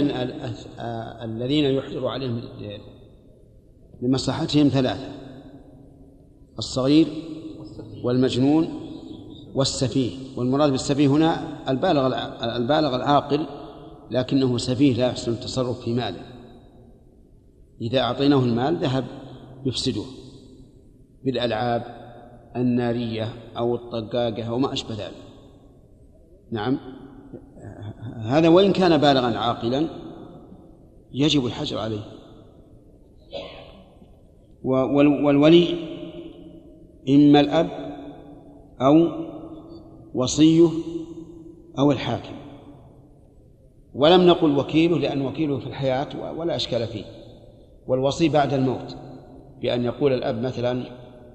آه، الذين يحجر عليهم لمصلحتهم ثلاثة الصغير والمجنون والسفيه والمراد بالسفيه هنا البالغ البالغ العاقل لكنه سفيه لا يحسن التصرف في ماله. إذا أعطيناه المال ذهب يفسده بالألعاب النارية أو الطقاقة أو ما أشبه ذلك. نعم. هذا وإن كان بالغا عاقلا يجب الحجر عليه. والولي إما الأب أو وصيه أو الحاكم. ولم نقل وكيله لأن وكيله في الحياة ولا إشكال فيه. والوصي بعد الموت بأن يقول الأب مثلا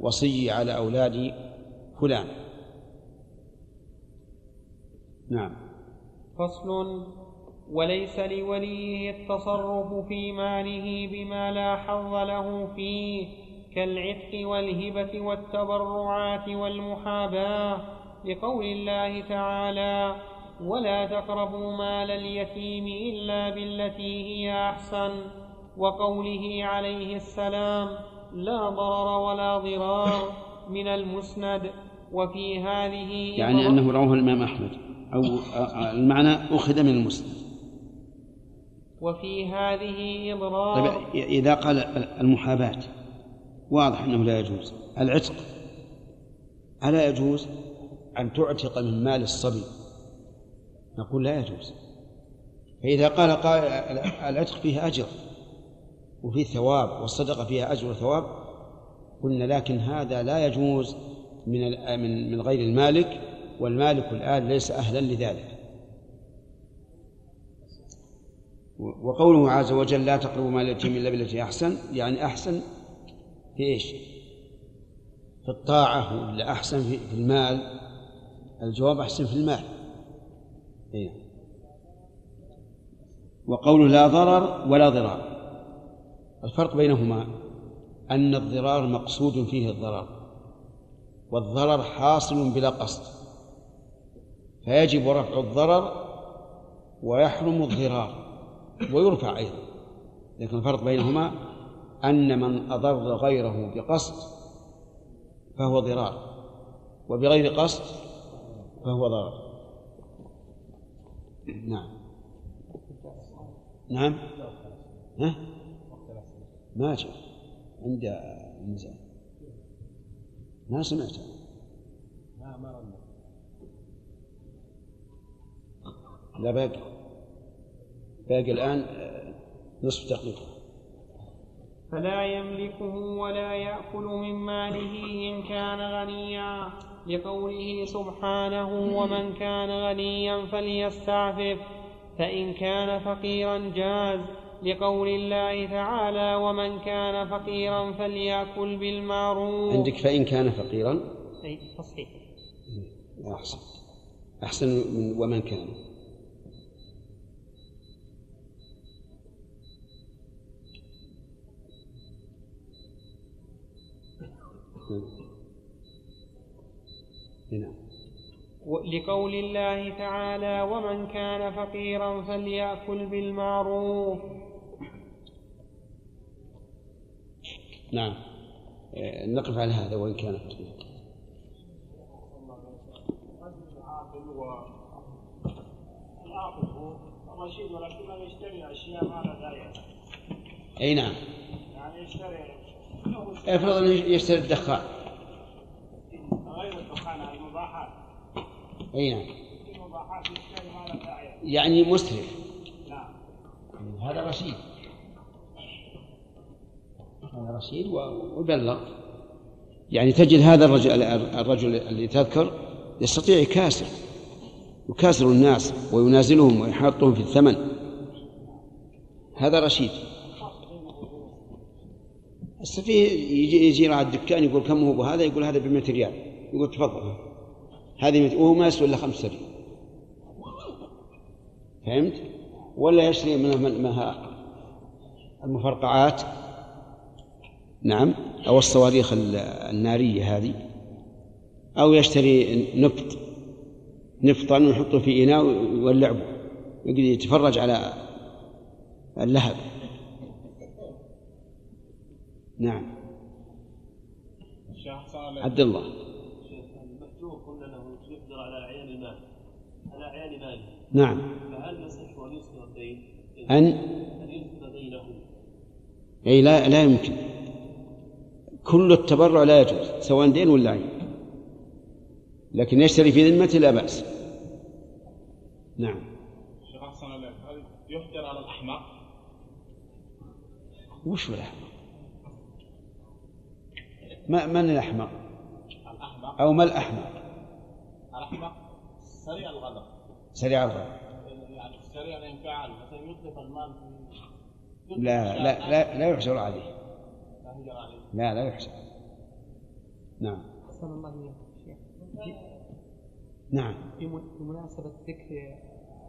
وصي على أولاد فلان. نعم. فصل وليس لوليه التصرف في ماله بما لا حظ له فيه كالعتق والهبة والتبرعات والمحاباة. لقول الله تعالى ولا تقربوا مال اليتيم إلا بالتي هي أحسن. وقوله عليه السلام لا ضرر ولا ضرار من المسند. وفي هذه يعني أنه رواه الإمام أحمد. أو المعنى أخذ من المسلم وفي هذه إضرار طيب إذا قال المحاباة واضح أنه لا يجوز. العتق ألا يجوز؟ أن تعتق من مال الصبي نقول لا يجوز فإذا قال قال العتق فيه أجر وفيه ثواب والصدقة فيها أجر وثواب قلنا لكن هذا لا يجوز من من من غير المالك والمالك الآن ليس أهلا لذلك وقوله عز وجل لا تقربوا مال اليتيم إلا بالتي أحسن يعني أحسن في إيش؟ في الطاعة ولا أحسن في في المال؟ الجواب أحسن في المال. إيه. وقوله لا ضرر ولا ضرار الفرق بينهما أن الضرار مقصود فيه الضرر والضرر حاصل بلا قصد فيجب رفع الضرر ويحرم الضرار ويرفع أيضا لكن الفرق بينهما أن من أضر غيره بقصد فهو ضرار وبغير قصد فهو ضرر. نعم. نعم؟ ها؟ ما جاء عند الميزان ما سمعت لا باقي. باقي الآن آه، نصف دقيقة. فلا يملكه ولا يأكل من ماله إن كان غنيا. لقوله سبحانه ومن كان غنيا فليستعفف فإن كان فقيرا جاز. لقول الله تعالى ومن كان فقيرا فليأكل بالمعروف. عندك فإن كان فقيرا؟ أي تصحيح. أحسن. أحسن من ومن كان. نعم. لقول الله تعالى ومن كان فقيرا فليأكل بالمعروف. نعم. آه، نقف على هذا وإن كان فقيرا. العاقل و العاقل هو الرشيد ولكنه يشتري اشياء ما لها داعي أي نعم. يعني يشتري افرض أنه يشتري الدخان غير الدخان هذه مباحات أي نعم. يعني مسرف نعم هذا رشيد. هذا رشيد وبلغ يعني تجد هذا الرجل الرجل اللي تذكر يستطيع يكاسر. يكاسر الناس وينازلهم ويحاطهم في الثمن. هذا رشيد. هسه فيه يجي يجي على الدكان يقول كم هو هذا يقول هذا ب 100 ريال. يقول تفضل. هذه مئة- وهو ما يسوي الا 5 ريال فهمت؟ ولا يشتري من من- منها المفرقعات؟ نعم. أو الصواريخ ال- النارية هذه؟ أو يشتري نفط نفطا ويحطه في إناء ويولع به يقعد يتفرج على اللهب. نعم. عبد الله المحجوب قلنا له يقدر على اعيان المال على ماله نعم. فهل يصح أن يسكر الدين؟ أن؟ أن يسكر دينه. أي لا لا يمكن. كل التبرع لا يجوز سواء دين ولا عين. لكن يشتري في ذمته لا بأس. نعم. شيخ أحسن عليك هل يحجر على الاحمق؟ وش هو الأحمق؟ ما من الأحمق؟ الاحمق أو ما الأحمق؟ الاحمق سريع الغضب. سريع الغضب. يعني سريع الانفعال مثلا يتلف المال في لا لا لا لا يحجر عليه. لا يحجر عليه. لا لا يحجر نعم. أحسن الله إليك شيخ. نعم. بم- بمناسبة ذكر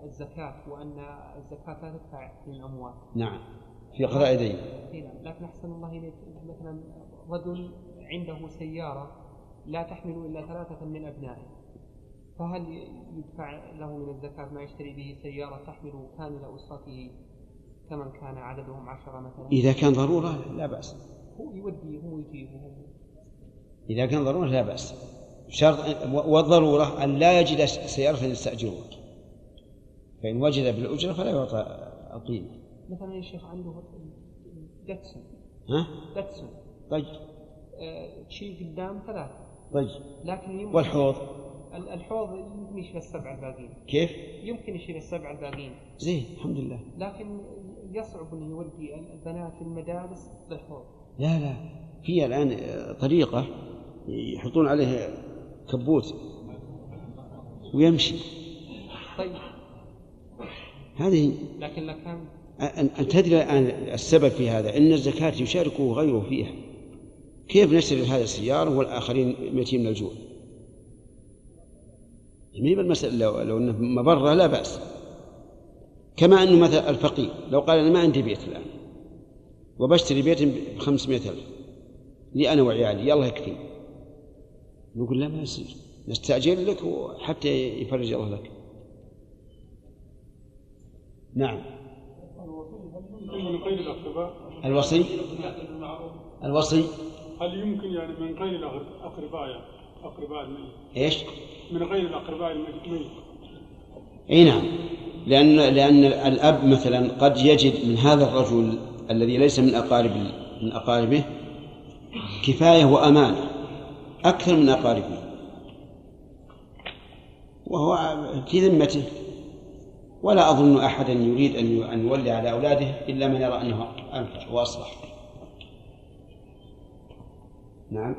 الزكاة وأن الزكاة لا تدفع من الأموال نعم. في قضاء دين إي نعم. لكن أحسن الله إليك مثلا رجل عنده سيارة لا تحمل إلا ثلاثة من أبنائه. فهل يدفع له من الزكاة ما يشتري به سيارة تحمل كامل أسرته كمن كان عددهم عشرة مثلا؟ إذا كان ضرورة لا بأس. هو يودي هو يجيب هو إذا كان ضرورة لا بأس. شرط والضرورة أن لا يجد سيارة يستأجرها. فإن وجد بالأجرة فلا يعطى القيمة. مثلا يا شيخ عنده دتسون ها؟ دتسون طيب. آه، تشيل قدام ثلاثة. طيب. لكن يمكن والحوض؟ ال- الحوض يمكن يشيل السبعة الباقيين. كيف؟ يمكن يشيل السبعة الباقيين. زين الحمد لله. لكن يصعب انه يودي البنات المدارس للحوض. لا لا. في الآن طريقة يحطون عليه كبوت ويمشي. طيب. هذه لكن لو كان أن أن تدري الآن السبب في هذا. أن الزكاة يشاركه غيره فيها. كيف نشتري هذه السيارة والآخرين ميتين من الجوع؟ ما هي بالمسألة لو, لو أنه مبرة لا بأس. كما أنه مثلا الفقير لو قال أنا ما عندي بيت الآن وبشتري بيت بخمسمائة ألف لي أنا وعيالي يلا يكفي نقول لا ما يصير. نستأجر لك حتى يفرج الله لك. نعم. الوصي؟ الوصي؟ هل يمكن يعني من غير الأقرباء يعني أقرباء الميت. إيش؟ من غير الأقرباء الميت إي نعم. لأن لأن الأب مثلا قد يجد من هذا الرجل الذي ليس من أقارب من أقاربه كفاية وأمانة أكثر من أقاربه. وهو في ذمته. ولا أظن أحدا يريد أن أن يولي على أولاده إلا من يرى أنه أنفع وأصلح. نعم.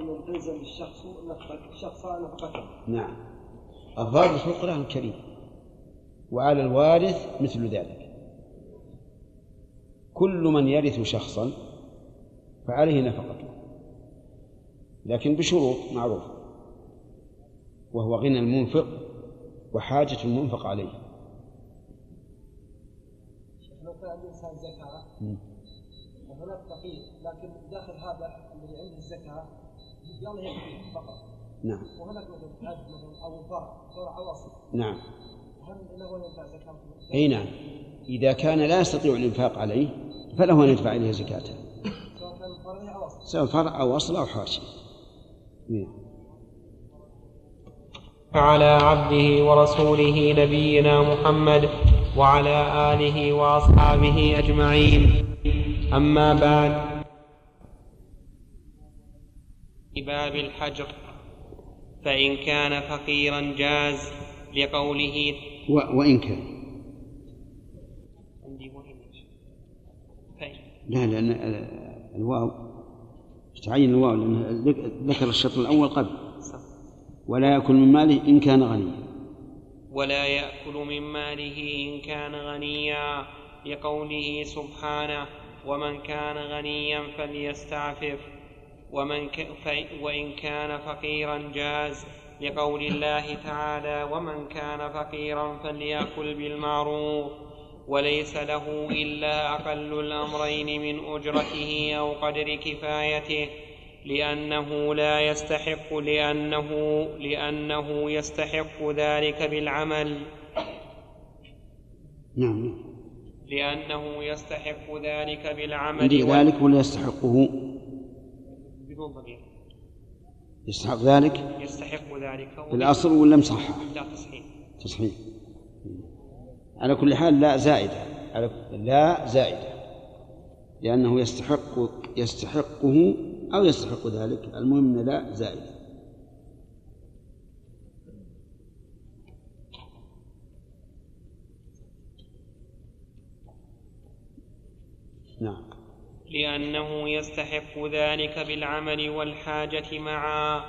من تلزم الشخص نفقة شخص نفقته؟ نعم. الضابط في القرآن الكريم. وعلى الوارث مثل ذلك. كل من يرث شخصا فعليه نفقته. لكن بشروط معروفة. وهو غنى المنفق وحاجة المنفق عليه. لو كان عند الإنسان زكاة مم. وهناك فقير لكن داخل هذا الذي عنده الزكاة يلا يكفي فقط. نعم. وهناك مثلا عبد مثلا أو فرع فرع أو اصل نعم. هل له ينفع زكاه؟ أي نعم. إذا كان لا يستطيع الإنفاق عليه فله أن يدفع إليه زكاته. سواء كان فرع أو أصل. سواء فرع أو أصل أو حاشية نعم. على عبده ورسوله نبينا محمد وعلى آله وأصحابه أجمعين. أما بعد باب الحجر فإن كان فقيرا جاز لقوله و... وإن كان. عندي وإن فإن لا لأن الواو تعين الواو لأن ذكر الشرط الأول قبل. ولا يأكل من ماله إن كان غنيا. ولا يأكل من ماله إن كان غنيا لقوله سبحانه ومن كان غنيا فليستعفف. ومن ك... ف... وإن كان فقيرا جاز لقول الله تعالى ومن كان فقيرا فليأكل بالمعروف وليس له إلا أقل الأمرين من أجرته أو قدر كفايته لأنه لا يستحق لأنه لأنه يستحق ذلك بالعمل. نعم. لأنه يستحق ذلك بالعمل. ذلك ولا يستحقه. بدون ضمير. يستحق ذلك؟ يستحق ذلك. بالأصل ولا مصحح؟ لا تصحيح. تصحيح. على كل حال لا زائدة. على لا زائدة. لأنه يستحق يستحقه أو يستحق ذلك. المهم أن لا زائدة. نعم. لأنه يستحق ذلك بالعمل والحاجة معا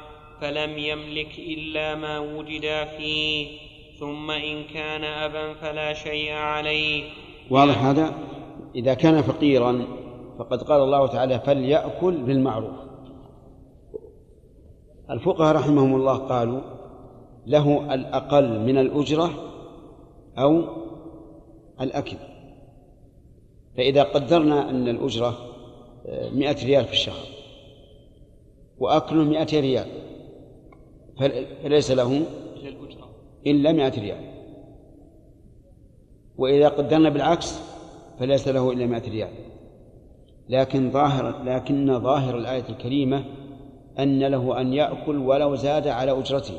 فلم يملك إلا ما وجد فيه ثم إن كان أبا فلا شيء عليه. واضح هذا؟ إذا كان فقيرا فقد قال الله تعالى فليأكل بالمعروف. الفقهاء رحمهم الله قالوا له الأقل من الأجرة أو الأكل. فإذا قدرنا أن الأجرة مئة ريال في الشهر. وأكله مئة ريال. فل- فليس له إلا مئة ريال. وإذا قدرنا بالعكس فليس له إلا مئة ريال. لكن ظاهر لكن ظاهر الآية الكريمة أن له أن يأكل ولو زاد على أجرته.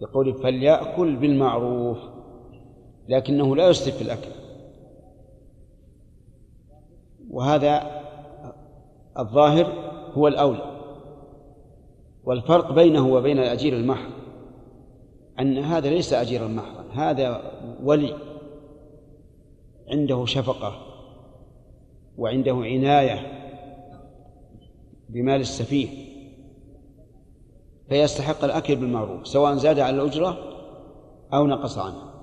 يقول فليأكل بالمعروف. لكنه لا يسرف في الأكل. وهذا الظاهر هو الأولى. والفرق بينه وبين الأجير المحض أن هذا ليس أجيرا محضا هذا ولي عنده شفقة وعنده عناية بمال السفيه فيستحق الأكل بالمعروف سواء زاد على الأجرة أو نقص عنها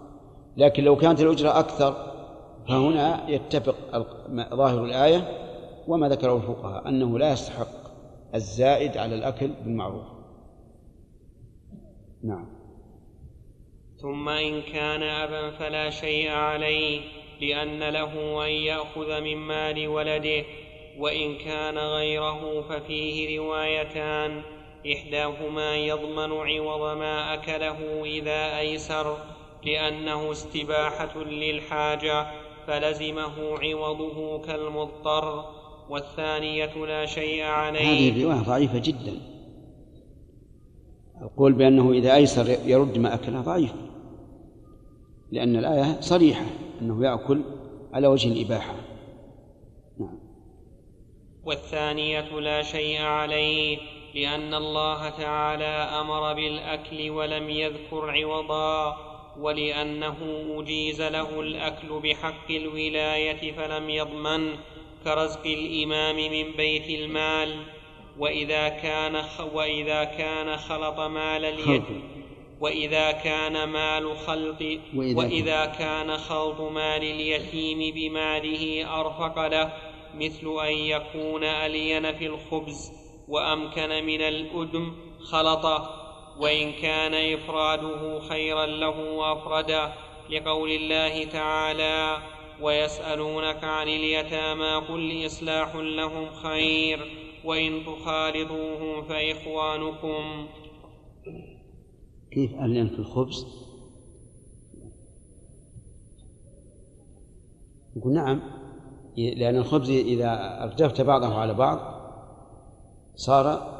لكن لو كانت الأجرة أكثر فهنا يتفق ظاهر الآية وما ذكره الفقهاء أنه لا يستحق الزائد على الأكل بالمعروف. نعم. ثم إن كان أبا فلا شيء عليه لأن له أن يأخذ من مال ولده وإن كان غيره ففيه روايتان إحداهما يضمن عوض ما أكله إذا أيسر لأنه استباحة للحاجة فلزمه عوضه كالمضطر والثانية لا شيء هذه عليه الرواية ضعيفة جدا. القول بأنه إذا أيسر يرد ما أكله ضعيف لأن الآية صريحة أنه يأكل على وجه الإباحة. نعم. والثانية لا شيء عليه لأن الله تعالى أمر بالأكل ولم يذكر عوضا. ولأنه أجيز له الأكل بحق الولاية فلم يضمن كرزق الإمام من بيت المال. وإذا كان وإذا كان خلط مال خلط. وإذا كان مال خلط وإذا كان خلط مال اليتيم بماله أرفق له مثل أن يكون ألين في الخبز وأمكن من الأدم خلطه. وإن كان إفراده خيرا له أفرده لقول الله تعالى ويسألونك عن اليتامى قل إصلاح لهم خير وإن تخالطوهم فإخوانكم. كيف ألين في الخبز؟ يقول نعم لأن الخبز إذا أردفت بعضه على بعض صار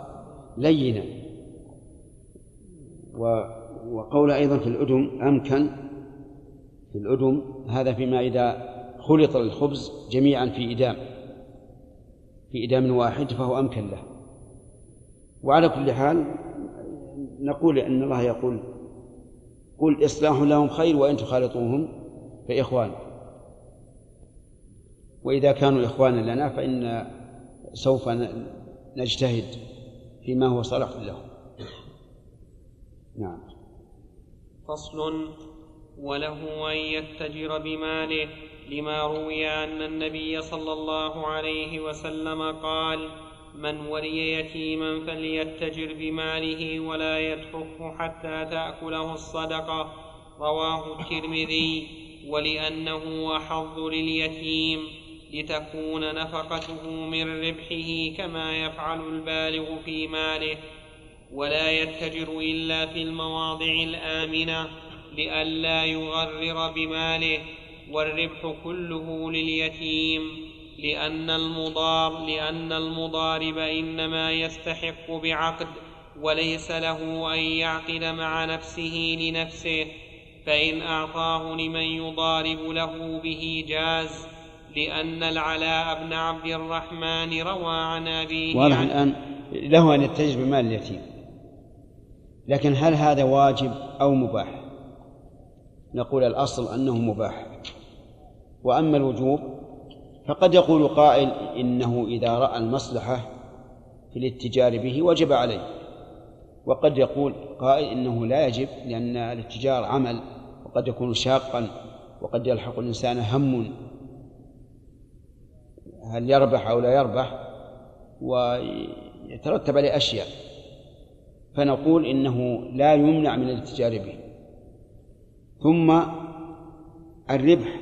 لينا. وقول أيضا في الأدم أمكن في الأدم هذا فيما إذا خلط الخبز جميعا في إدام في إدام واحد فهو أمكن له. وعلى كل حال نقول أن الله يقول قل إصلاح لهم خير وإن تخالطوهم فإخوان. وإذا كانوا إخوانا لنا فإن سوف نجتهد فيما هو صالح لهم. نعم. فصل وله أن يتجر بماله لما روي أن النبي صلى الله عليه وسلم قال من ولي يتيما فليتجر بماله ولا يتركه حتى تأكله الصدقة رواه الترمذي. ولأنه أحظ لليتيم لتكون نفقته من ربحه كما يفعل البالغ في ماله. ولا يتجر إلا في المواضع الآمنة لئلا يغرر بماله والربح كله لليتيم لأن المضار لأن المضارب إنما يستحق بعقد وليس له أن يعقد مع نفسه لنفسه فإن أعطاه لمن يضارب له به جاز لأن العلاء بن عبد الرحمن روى عن أبيه واضح الآن له أن يتجر بمال اليتيم. لكن هل هذا واجب أو مباح؟ نقول الأصل أنه مباح. وأما الوجوب فقد يقول قائل إنه إذا رأى المصلحة في الاتجار به وجب عليه. وقد يقول قائل إنه لا يجب لأن الاتجار عمل وقد يكون شاقا وقد يلحق الإنسان هم هل يربح أو لا يربح ويترتب عليه أشياء. فنقول إنه لا يمنع من الاتجار به. ثم الربح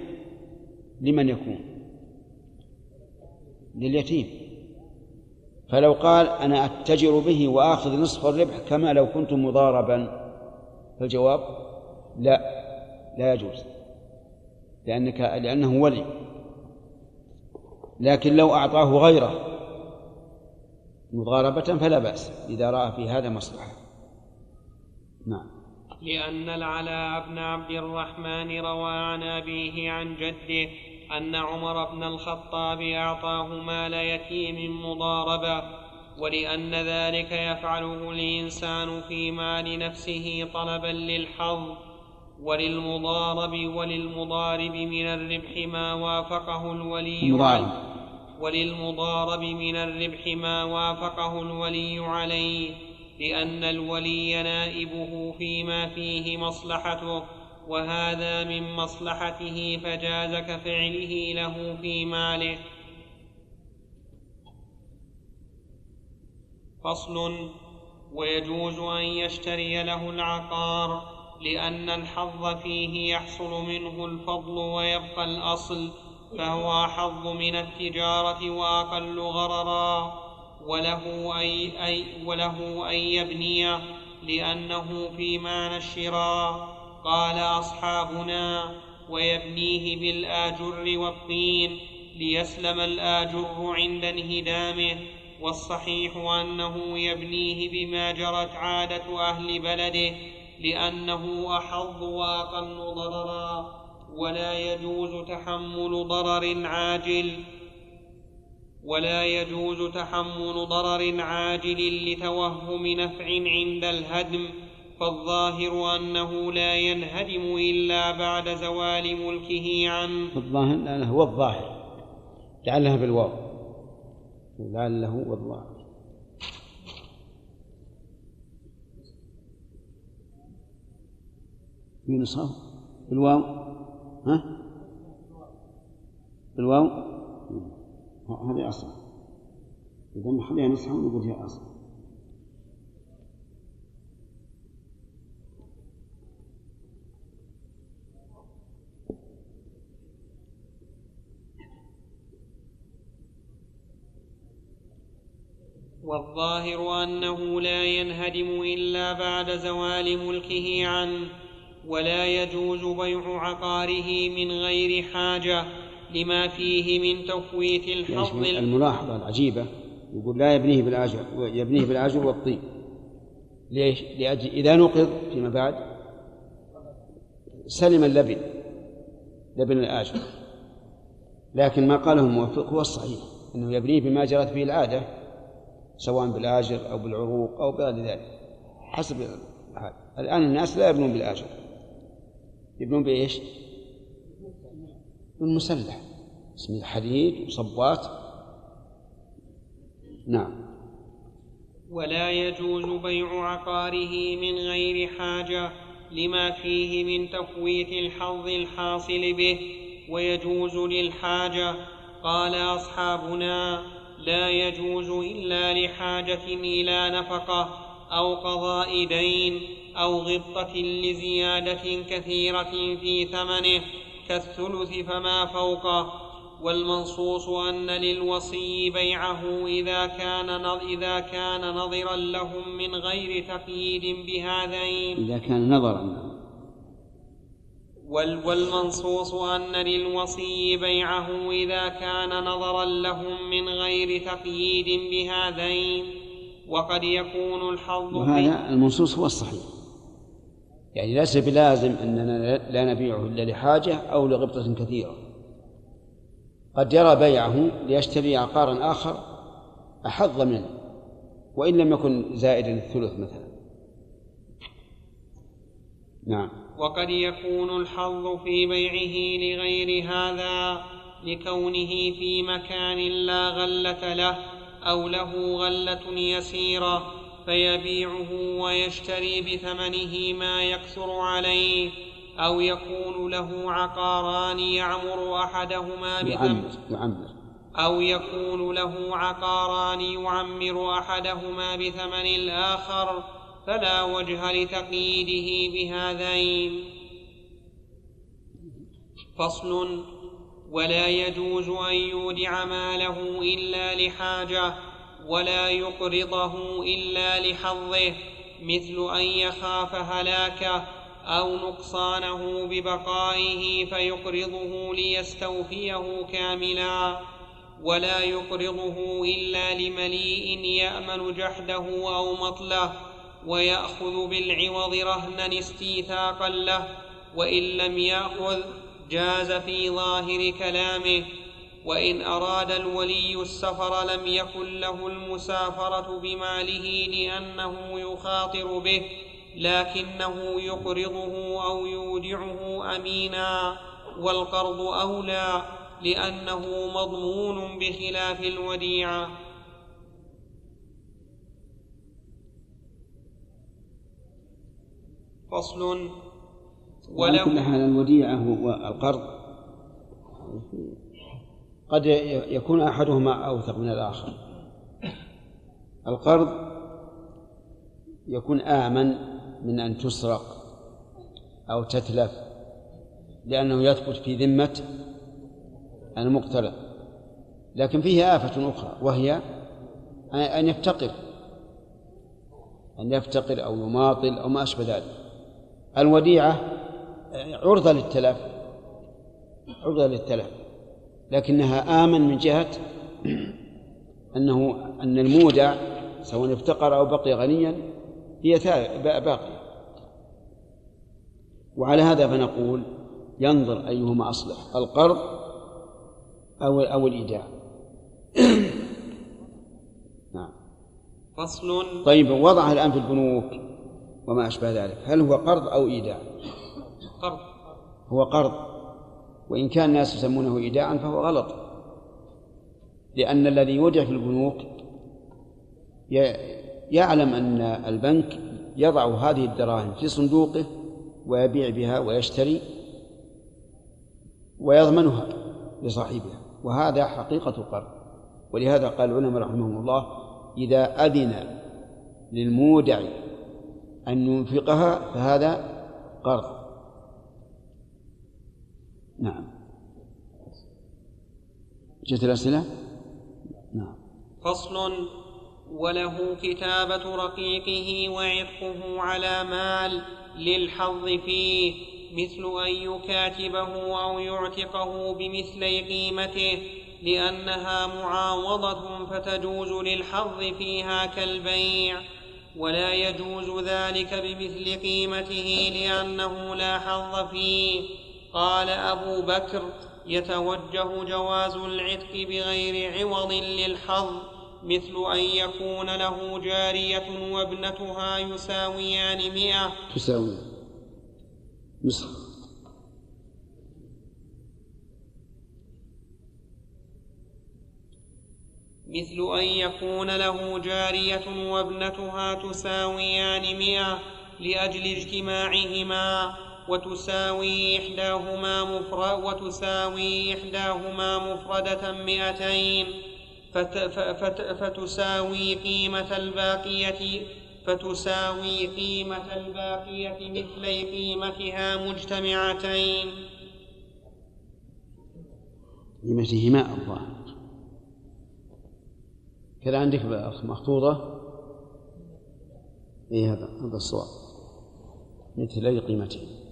لمن يكون لليتيم. فلو قال أنا أتجر به وآخذ نصف الربح كما لو كنت مضاربا فالجواب لا لا يجوز لأنك لأنه ولي. لكن لو أعطاه غيره مضاربة فلا بأس إذا رأى في هذا مصلحة. نعم. لأن العلاء بن عبد الرحمن روى عن أبيه عن جده أن عمر بن الخطاب أعطاه مال يتيم مضاربة ولأن ذلك يفعله الإنسان في مال نفسه طلبا للحظ وللمضارب وللمضارب من الربح ما وافقه الولي مضارب. وللمضارب من الربح ما وافقه الولي عليه لأن الولي نائبه فيما فيه مصلحته وهذا من مصلحته فجاز كفعله له في ماله. فصل ويجوز أن يشتري له العقار لأن الحظ فيه يحصل منه الفضل ويبقى الأصل. فهو أحظ من التجارة وأقل غررا. وله أي, أي وله أن يبنيه لأنه في معنى الشراء. قال أصحابنا ويبنيه بالآجر والطين ليسلم الآجر عند انهدامه. والصحيح أنه يبنيه بما جرت عادة أهل بلده لأنه أحظ وأقل ضررا. ولا يجوز تحمل ضرر عاجل ولا يجوز تحمل ضرر عاجل لتوهم نفع عند الهدم فالظاهر أنه لا ينهدم إلا بعد زوال ملكه عنه الظاهر لأنه هو الظاهر لعلها بالواو. لعله هو الظاهر في نسخة بالواو. ها؟ بالواو؟ ه- هذه أصل. إذا نخليها نسخة ونقول هي أصل. والظاهر أنه لا ينهدم إلا بعد زوال ملكه عنه ولا يجوز بيع عقاره من غير حاجة لما فيه من تفويت الحظ الملاحظة العجيبة؟ يقول لا يبنيه بالآجر يبنيه بالآجر والطين ليش؟ لأجل إذا نقض فيما بعد سلم اللبن لبن الآجر. لكن ما قاله الموفق هو الصحيح أنه يبنيه بما جرت به العادة سواء بالآجر أو بالعروق أو بغير ذلك حسب الحال. الآن الناس لا يبنون بالآجر. يبنون بإيش؟ بالمسلح. اسم الحديد وصبات. نعم. ولا يجوز بيع عقاره من غير حاجة لما فيه من تفويت الحظ الحاصل به ويجوز للحاجة. قال أصحابنا لا يجوز إلا لحاجة إلى نفقة أو قضاء دين. أو غبطة لزيادة كثيرة في ثمنه كالثلث فما فوقه والمنصوص أن للوصي بيعه إذا كان إذا كان نظرا لهم من غير تقييد بهذين. إذا كان نظرا والمنصوص أن للوصي بيعه إذا كان نظرا لهم من غير تقييد بهذين. وقد يكون الحظ وهذا المنصوص هو الصحيح. يعني ليس بلازم أننا لا نبيعه إلا لحاجة أو لغبطة كثيرة. قد يرى بيعه ليشتري عقارا آخر أحظ منه وإن لم يكن زائدا الثلث مثلا. نعم. وقد يكون الحظ في بيعه لغير هذا لكونه في مكان لا غلة له أو له غلة يسيرة فيبيعه ويشتري بثمنه ما يكثر عليه أو يكون له عقاران يعمر أحدهما يعمر يعمر. أو يكون له عقاران يعمر أحدهما بثمن الآخر فلا وجه لتقييده بهذين. فصل ولا يجوز أن يودع ماله إلا لحاجة. ولا يقرضه إلا لحظه مثل أن يخاف هلاكه أو نقصانه ببقائه فيقرضه ليستوفيه كاملا. ولا يقرضه إلا لمليء يأمن جحده أو مطله ويأخذ بالعوض رهنا استيثاقا له وإن لم يأخذ جاز في ظاهر كلامه. وإن أراد الولي السفر لم يكن له المسافرة بماله لأنه يخاطر به لكنه يقرضه أو يودعه أمينا والقرض أولى لأنه مضمون بخلاف الوديعة. فصل. وله كل حال الوديعة والقرض. قد يكون أحدهما أوثق من الآخر. القرض يكون آمن من أن تسرق أو تتلف لأنه يثبت في ذمة المقترض. لكن فيه آفة أخرى وهي أن يفتقر أن يفتقر أو يماطل أو ما أشبه ذلك. الوديعة عرضة للتلف عرضة للتلف. لكنها آمن من جهة [clears throat] أنه أن المودع سواء افتقر أو بقي غنيا هي باقية. وعلى هذا فنقول ينظر أيهما أصلح القرض أو أو الإيداع. [clears throat] نعم. فصل. طيب وضعها الآن في البنوك وما أشبه ذلك. هل هو قرض أو إيداع؟ قرض. هو قرض. وإن كان الناس يسمونه إيداعا فهو غلط. لأن الذي يودع في البنوك يعلم أن البنك يضع هذه الدراهم في صندوقه ويبيع بها ويشتري ويضمنها لصاحبها. وهذا حقيقة القرض. ولهذا قال العلماء رحمهم الله إذا أذن للمودع أن ينفقها فهذا قرض. نعم. جت الأسئلة؟ نعم. فصل وله كتابة رقيقه وعتقه على مال للحظ فيه مثل أن يكاتبه أو يعتقه بمثلي قيمته لأنها معاوضة فتجوز للحظ فيها كالبيع ولا يجوز ذلك بمثل قيمته لأنه لا حظ فيه. قال أبو بكر يتوجه جواز العتق بغير عوض للحظ مثل أن يكون له جارية وابنتها يساويان مئة. تساوي مثل أن يكون له جارية وابنتها تساويان مئة لأجل اجتماعهما. وتساوي إحداهما مفرد وتساوي إحداهما مفردة مئتين فت فت فتساوي قيمة الباقية فتساوي قيمة الباقية مثلي قيمتها مجتمعتين. قيمتهما الظاهر. كذا عندك مخطوطة؟ إيه هذا هذا الصواب. مثلي قيمتين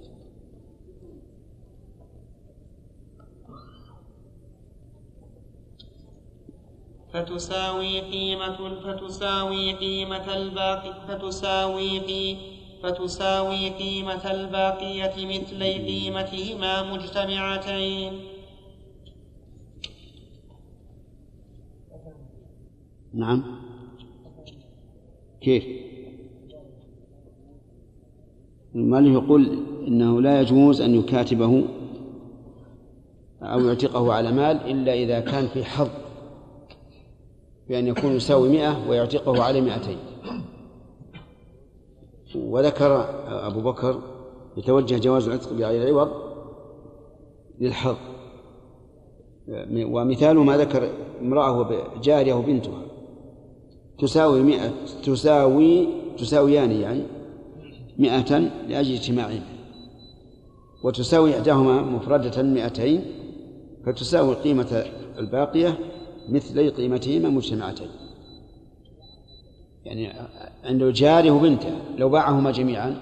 فتساوي قيمة فتساوي قيمة الباقي فتساوي قي فتساوي قيمة الباقية مثلي قيمتهما مجتمعتين. نعم. كيف؟ المؤلف يقول إنه لا يجوز أن يكاتبه أو يعتقه على مال إلا إذا كان في حظ. بأن يكون يساوي مئة ويعتقه على مئتين. وذكر أبو بكر يتوجه جواز العتق بغير عوض للحظ. ومثال ما ذكر امرأة جارية وبنتها. تساوي مئة تساوي تساويان يعني مئة لأجل اجتماعهما. وتساوي إحداهما مفردة مئتين فتساوي القيمة الباقية مثلي قيمتهما مجتمعتين. يعني عنده جاره وبنته لو باعهما جميعا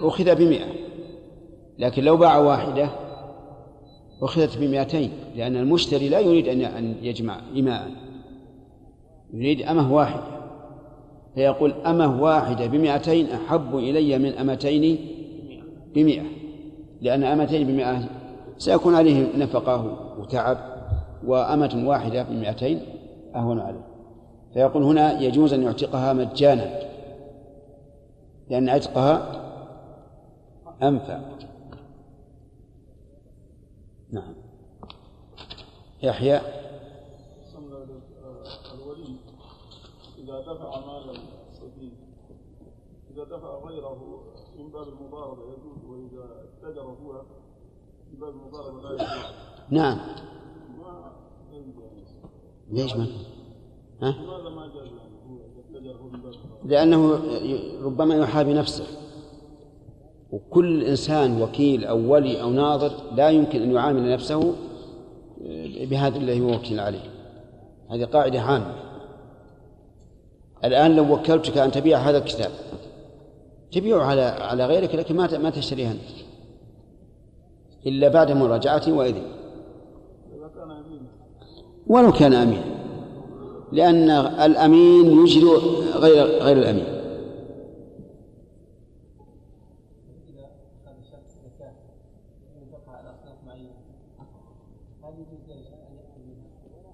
أخذ بمئة. لكن لو باع واحدة أخذت بمئتين. لأن المشتري لا يريد أن يجمع إماء يريد أمة واحدة. فيقول أمة واحدة بمئتين أحب إلي من أمتين بمئة. لأن أمتين بمئة سيكون عليه نفقة وتعب وأمة واحدة بمئتين أهون عليه. فيقول هنا يجوز أن يعتقها مجانا لأن عتقها أنفع. نعم. يحيى. الولي إذا دفع مال الصديق إذا دفع غيره من باب المضاربة يجوز وإذا اتجر هو نعم. ليش ما ها؟ لأنه ربما يحابي نفسه. وكل إنسان وكيل أو ولي أو ناظر لا يمكن أن يعامل نفسه بهذا الذي هو وكيل عليه. هذه قاعدة عامة. الآن لو وكلتك أن تبيع هذا الكتاب تبيعه على على غيرك لكن ما ما تشتريه أنت. إلا بعد مراجعته وإذن. ولو كان أمينا لأن الأمين يجري غير غير الأمين.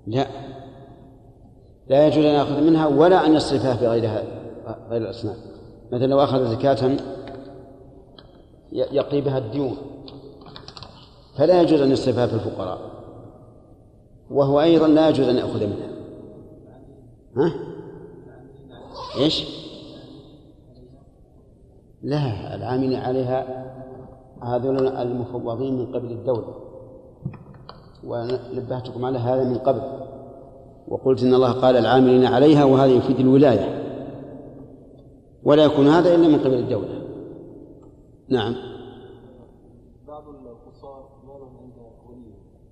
لا. لا يجوز أن يأخذ منها ولا أن يصرفها في غيرها غير الأصناف. مثلا لو أخذ زكاة يقضي بها الديون. فلا يجوز أن يصرفها في الفقراء. وهو أيضا لا يجوز أن يأخذ منها. ها؟ إيش؟ لا العامل عليها هذول المفوضين من قبل الدولة. ونبهتكم على هذا من قبل. وقلت إن الله قال العاملين عليها وهذا يفيد الولاية. ولا يكون هذا إلا من قبل الدولة. نعم بعض القصار مال عند وليه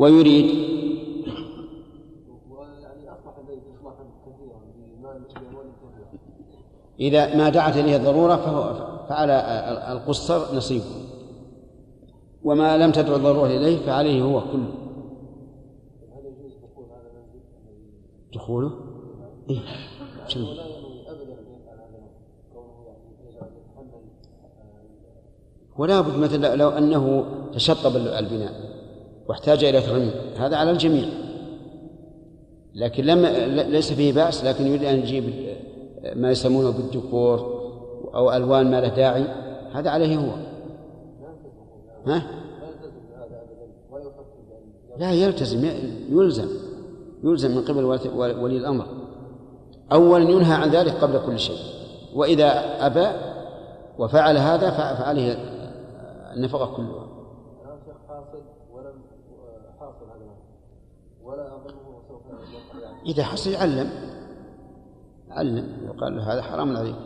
كثيره إذا ما دعت إليه الضرورة فهو فعلى القصر نصيبه وما لم تدع الضرورة إليه فعليه هو كله. دخوله إيه. ولا بد مثلا لو أنه تشطب البناء. واحتاج إلى ترميم هذا على الجميع. لكن لم ليس فيه بأس لكن يريد أن يجيب ما يسمونه بالديكور أو ألوان ما له داعي. هذا عليه هو. ها؟ لا يلتزم يلزم يلزم من قبل ولي الأمر. أولا ينهى عن ذلك قبل كل شيء. وإذا أبى وفعل هذا فعليه النفقة كلها الان شيخ حاصل ولم آه، حاصل هذا المال ولا اظنه سوف يفعل يعني إذا حصل يعلم علم يقال له هذا حرام عليك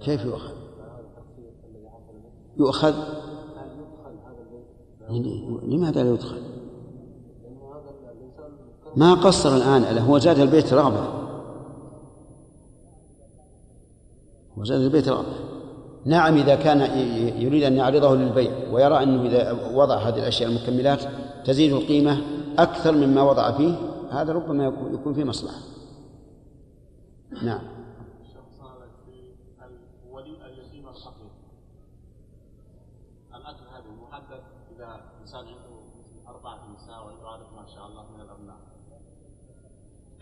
كيف يؤخذ؟ يؤخذ لماذا لا يدخل؟ ما قصر الآن هو زاد البيت رغبة هو زاد البيت رغبة نعم إذا كان يريد أن يعرضه للبيع ويرى أنه إذا وضع هذه الأشياء المكملات تزيد القيمة أكثر مما وضع فيه هذا ربما يكون- فيه مصلحة. نعم.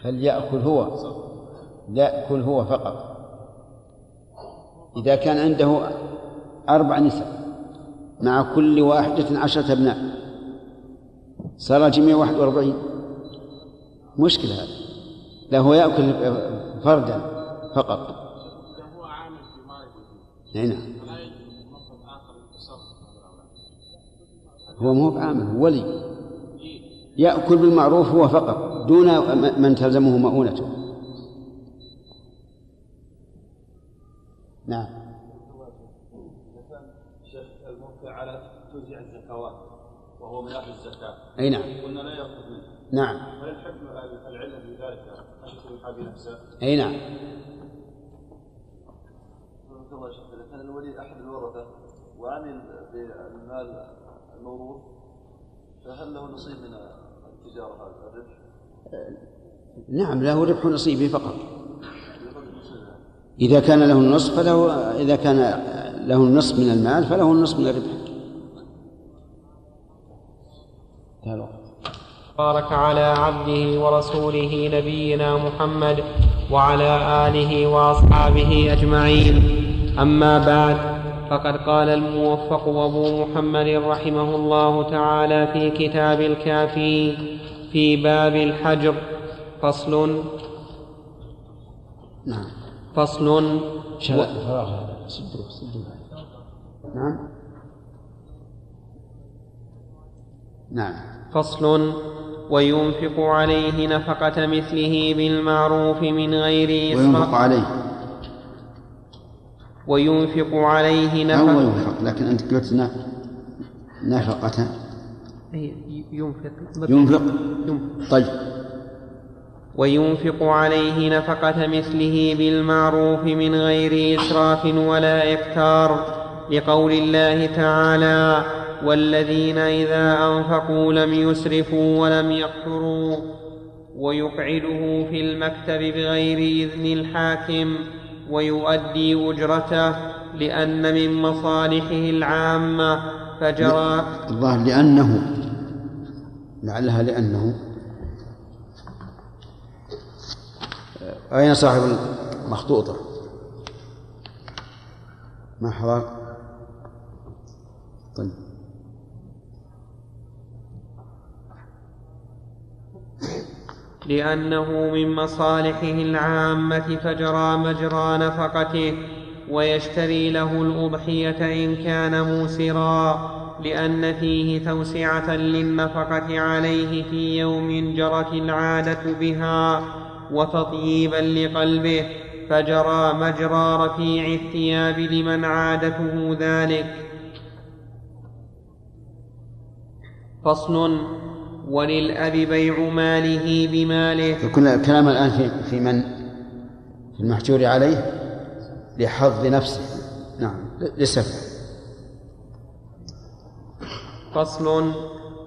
هل يأكل هو؟ لا يأكل هو فقط. إذا كان عنده أربع نساء مع كل واحدة عشرة أبناء صار واحد وأربعين. مشكلة هذا لا هو يأكل فردا فقط. هو عامل في نعم. هو مو بعامل هو ولي. يأكل بالمعروف هو فقط دون من تلزمه مؤونته. نعم. على توزيع الزكوات. وهو من أهل الزكاة. أي نعم. قلنا لا يأخذ منه. نعم. هل الحكم العلة في ذلك؟ خشية الحابي نفسه؟ أي نعم. الله شيخ إذا كان الولي أحد الورثة وعمل بالمال الموروث فهل له نصيب من التجارة هذا الربح؟ نعم له ربح نصيبه فقط. يأخذ إذا كان له النصف فله إذا كان له النصف من المال فله النصف من الربح. تعالوا. بارك على عبده ورسوله نبينا محمد وعلى آله وأصحابه أجمعين. أما بعد فقد قال الموفق أبو محمد رحمه الله تعالى في كتاب الكافي في باب الحجر. فصل نعم. فصل نعم. نعم. فصل وينفق عليه نفقة مثله بالمعروف من غير وينفق إسراف عليه. وينفق عليه أو نفقة. ينفق لكن أنت قلت نفقة. ينفق. ينفق؟ ينفق. طيب. وينفق عليه نفقة مثله بالمعروف من غير إسراف ولا إفتار لقول الله تعالى والذين إذا أنفقوا لم يسرفوا ولم يقتروا ويقعده في المكتب بغير إذن الحاكم ويؤدي أجرته لأن من مصالحه العامة فجرى الظاهر لأنه لعلها لأنه أين صاحب المخطوطة؟ ما حضر؟ طيب لأنه من مصالحه العامة فجرى مجرى نفقته ويشتري له الأضحية إن كان موسرا لأن فيه توسعة للنفقة عليه في يوم جرت العادة بها وتطييبا لقلبه فجرى مجرى رفيع الثياب لمن عادته ذلك. فصل وللأب بيع ماله بماله. فكل الكلام الآن في في من؟ في المحجور عليه لحظ نفسه. نعم لسفه فصل.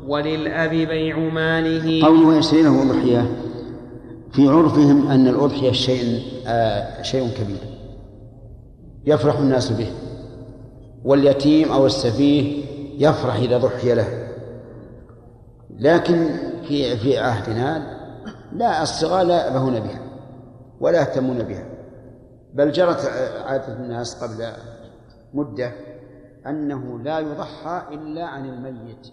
وللأب بيع ماله. قوله يشتري له أضحية. في عرفهم أن الأضحية شيء آه شيء كبير. يفرح الناس به. واليتيم أو السفيه يفرح إذا ضحي له. لكن في في عهدنا لا الصغار لا يأبهون بها ولا يهتمون بها. بل جرت عادة الناس قبل مدة أنه لا يضحى إلا عن الميت.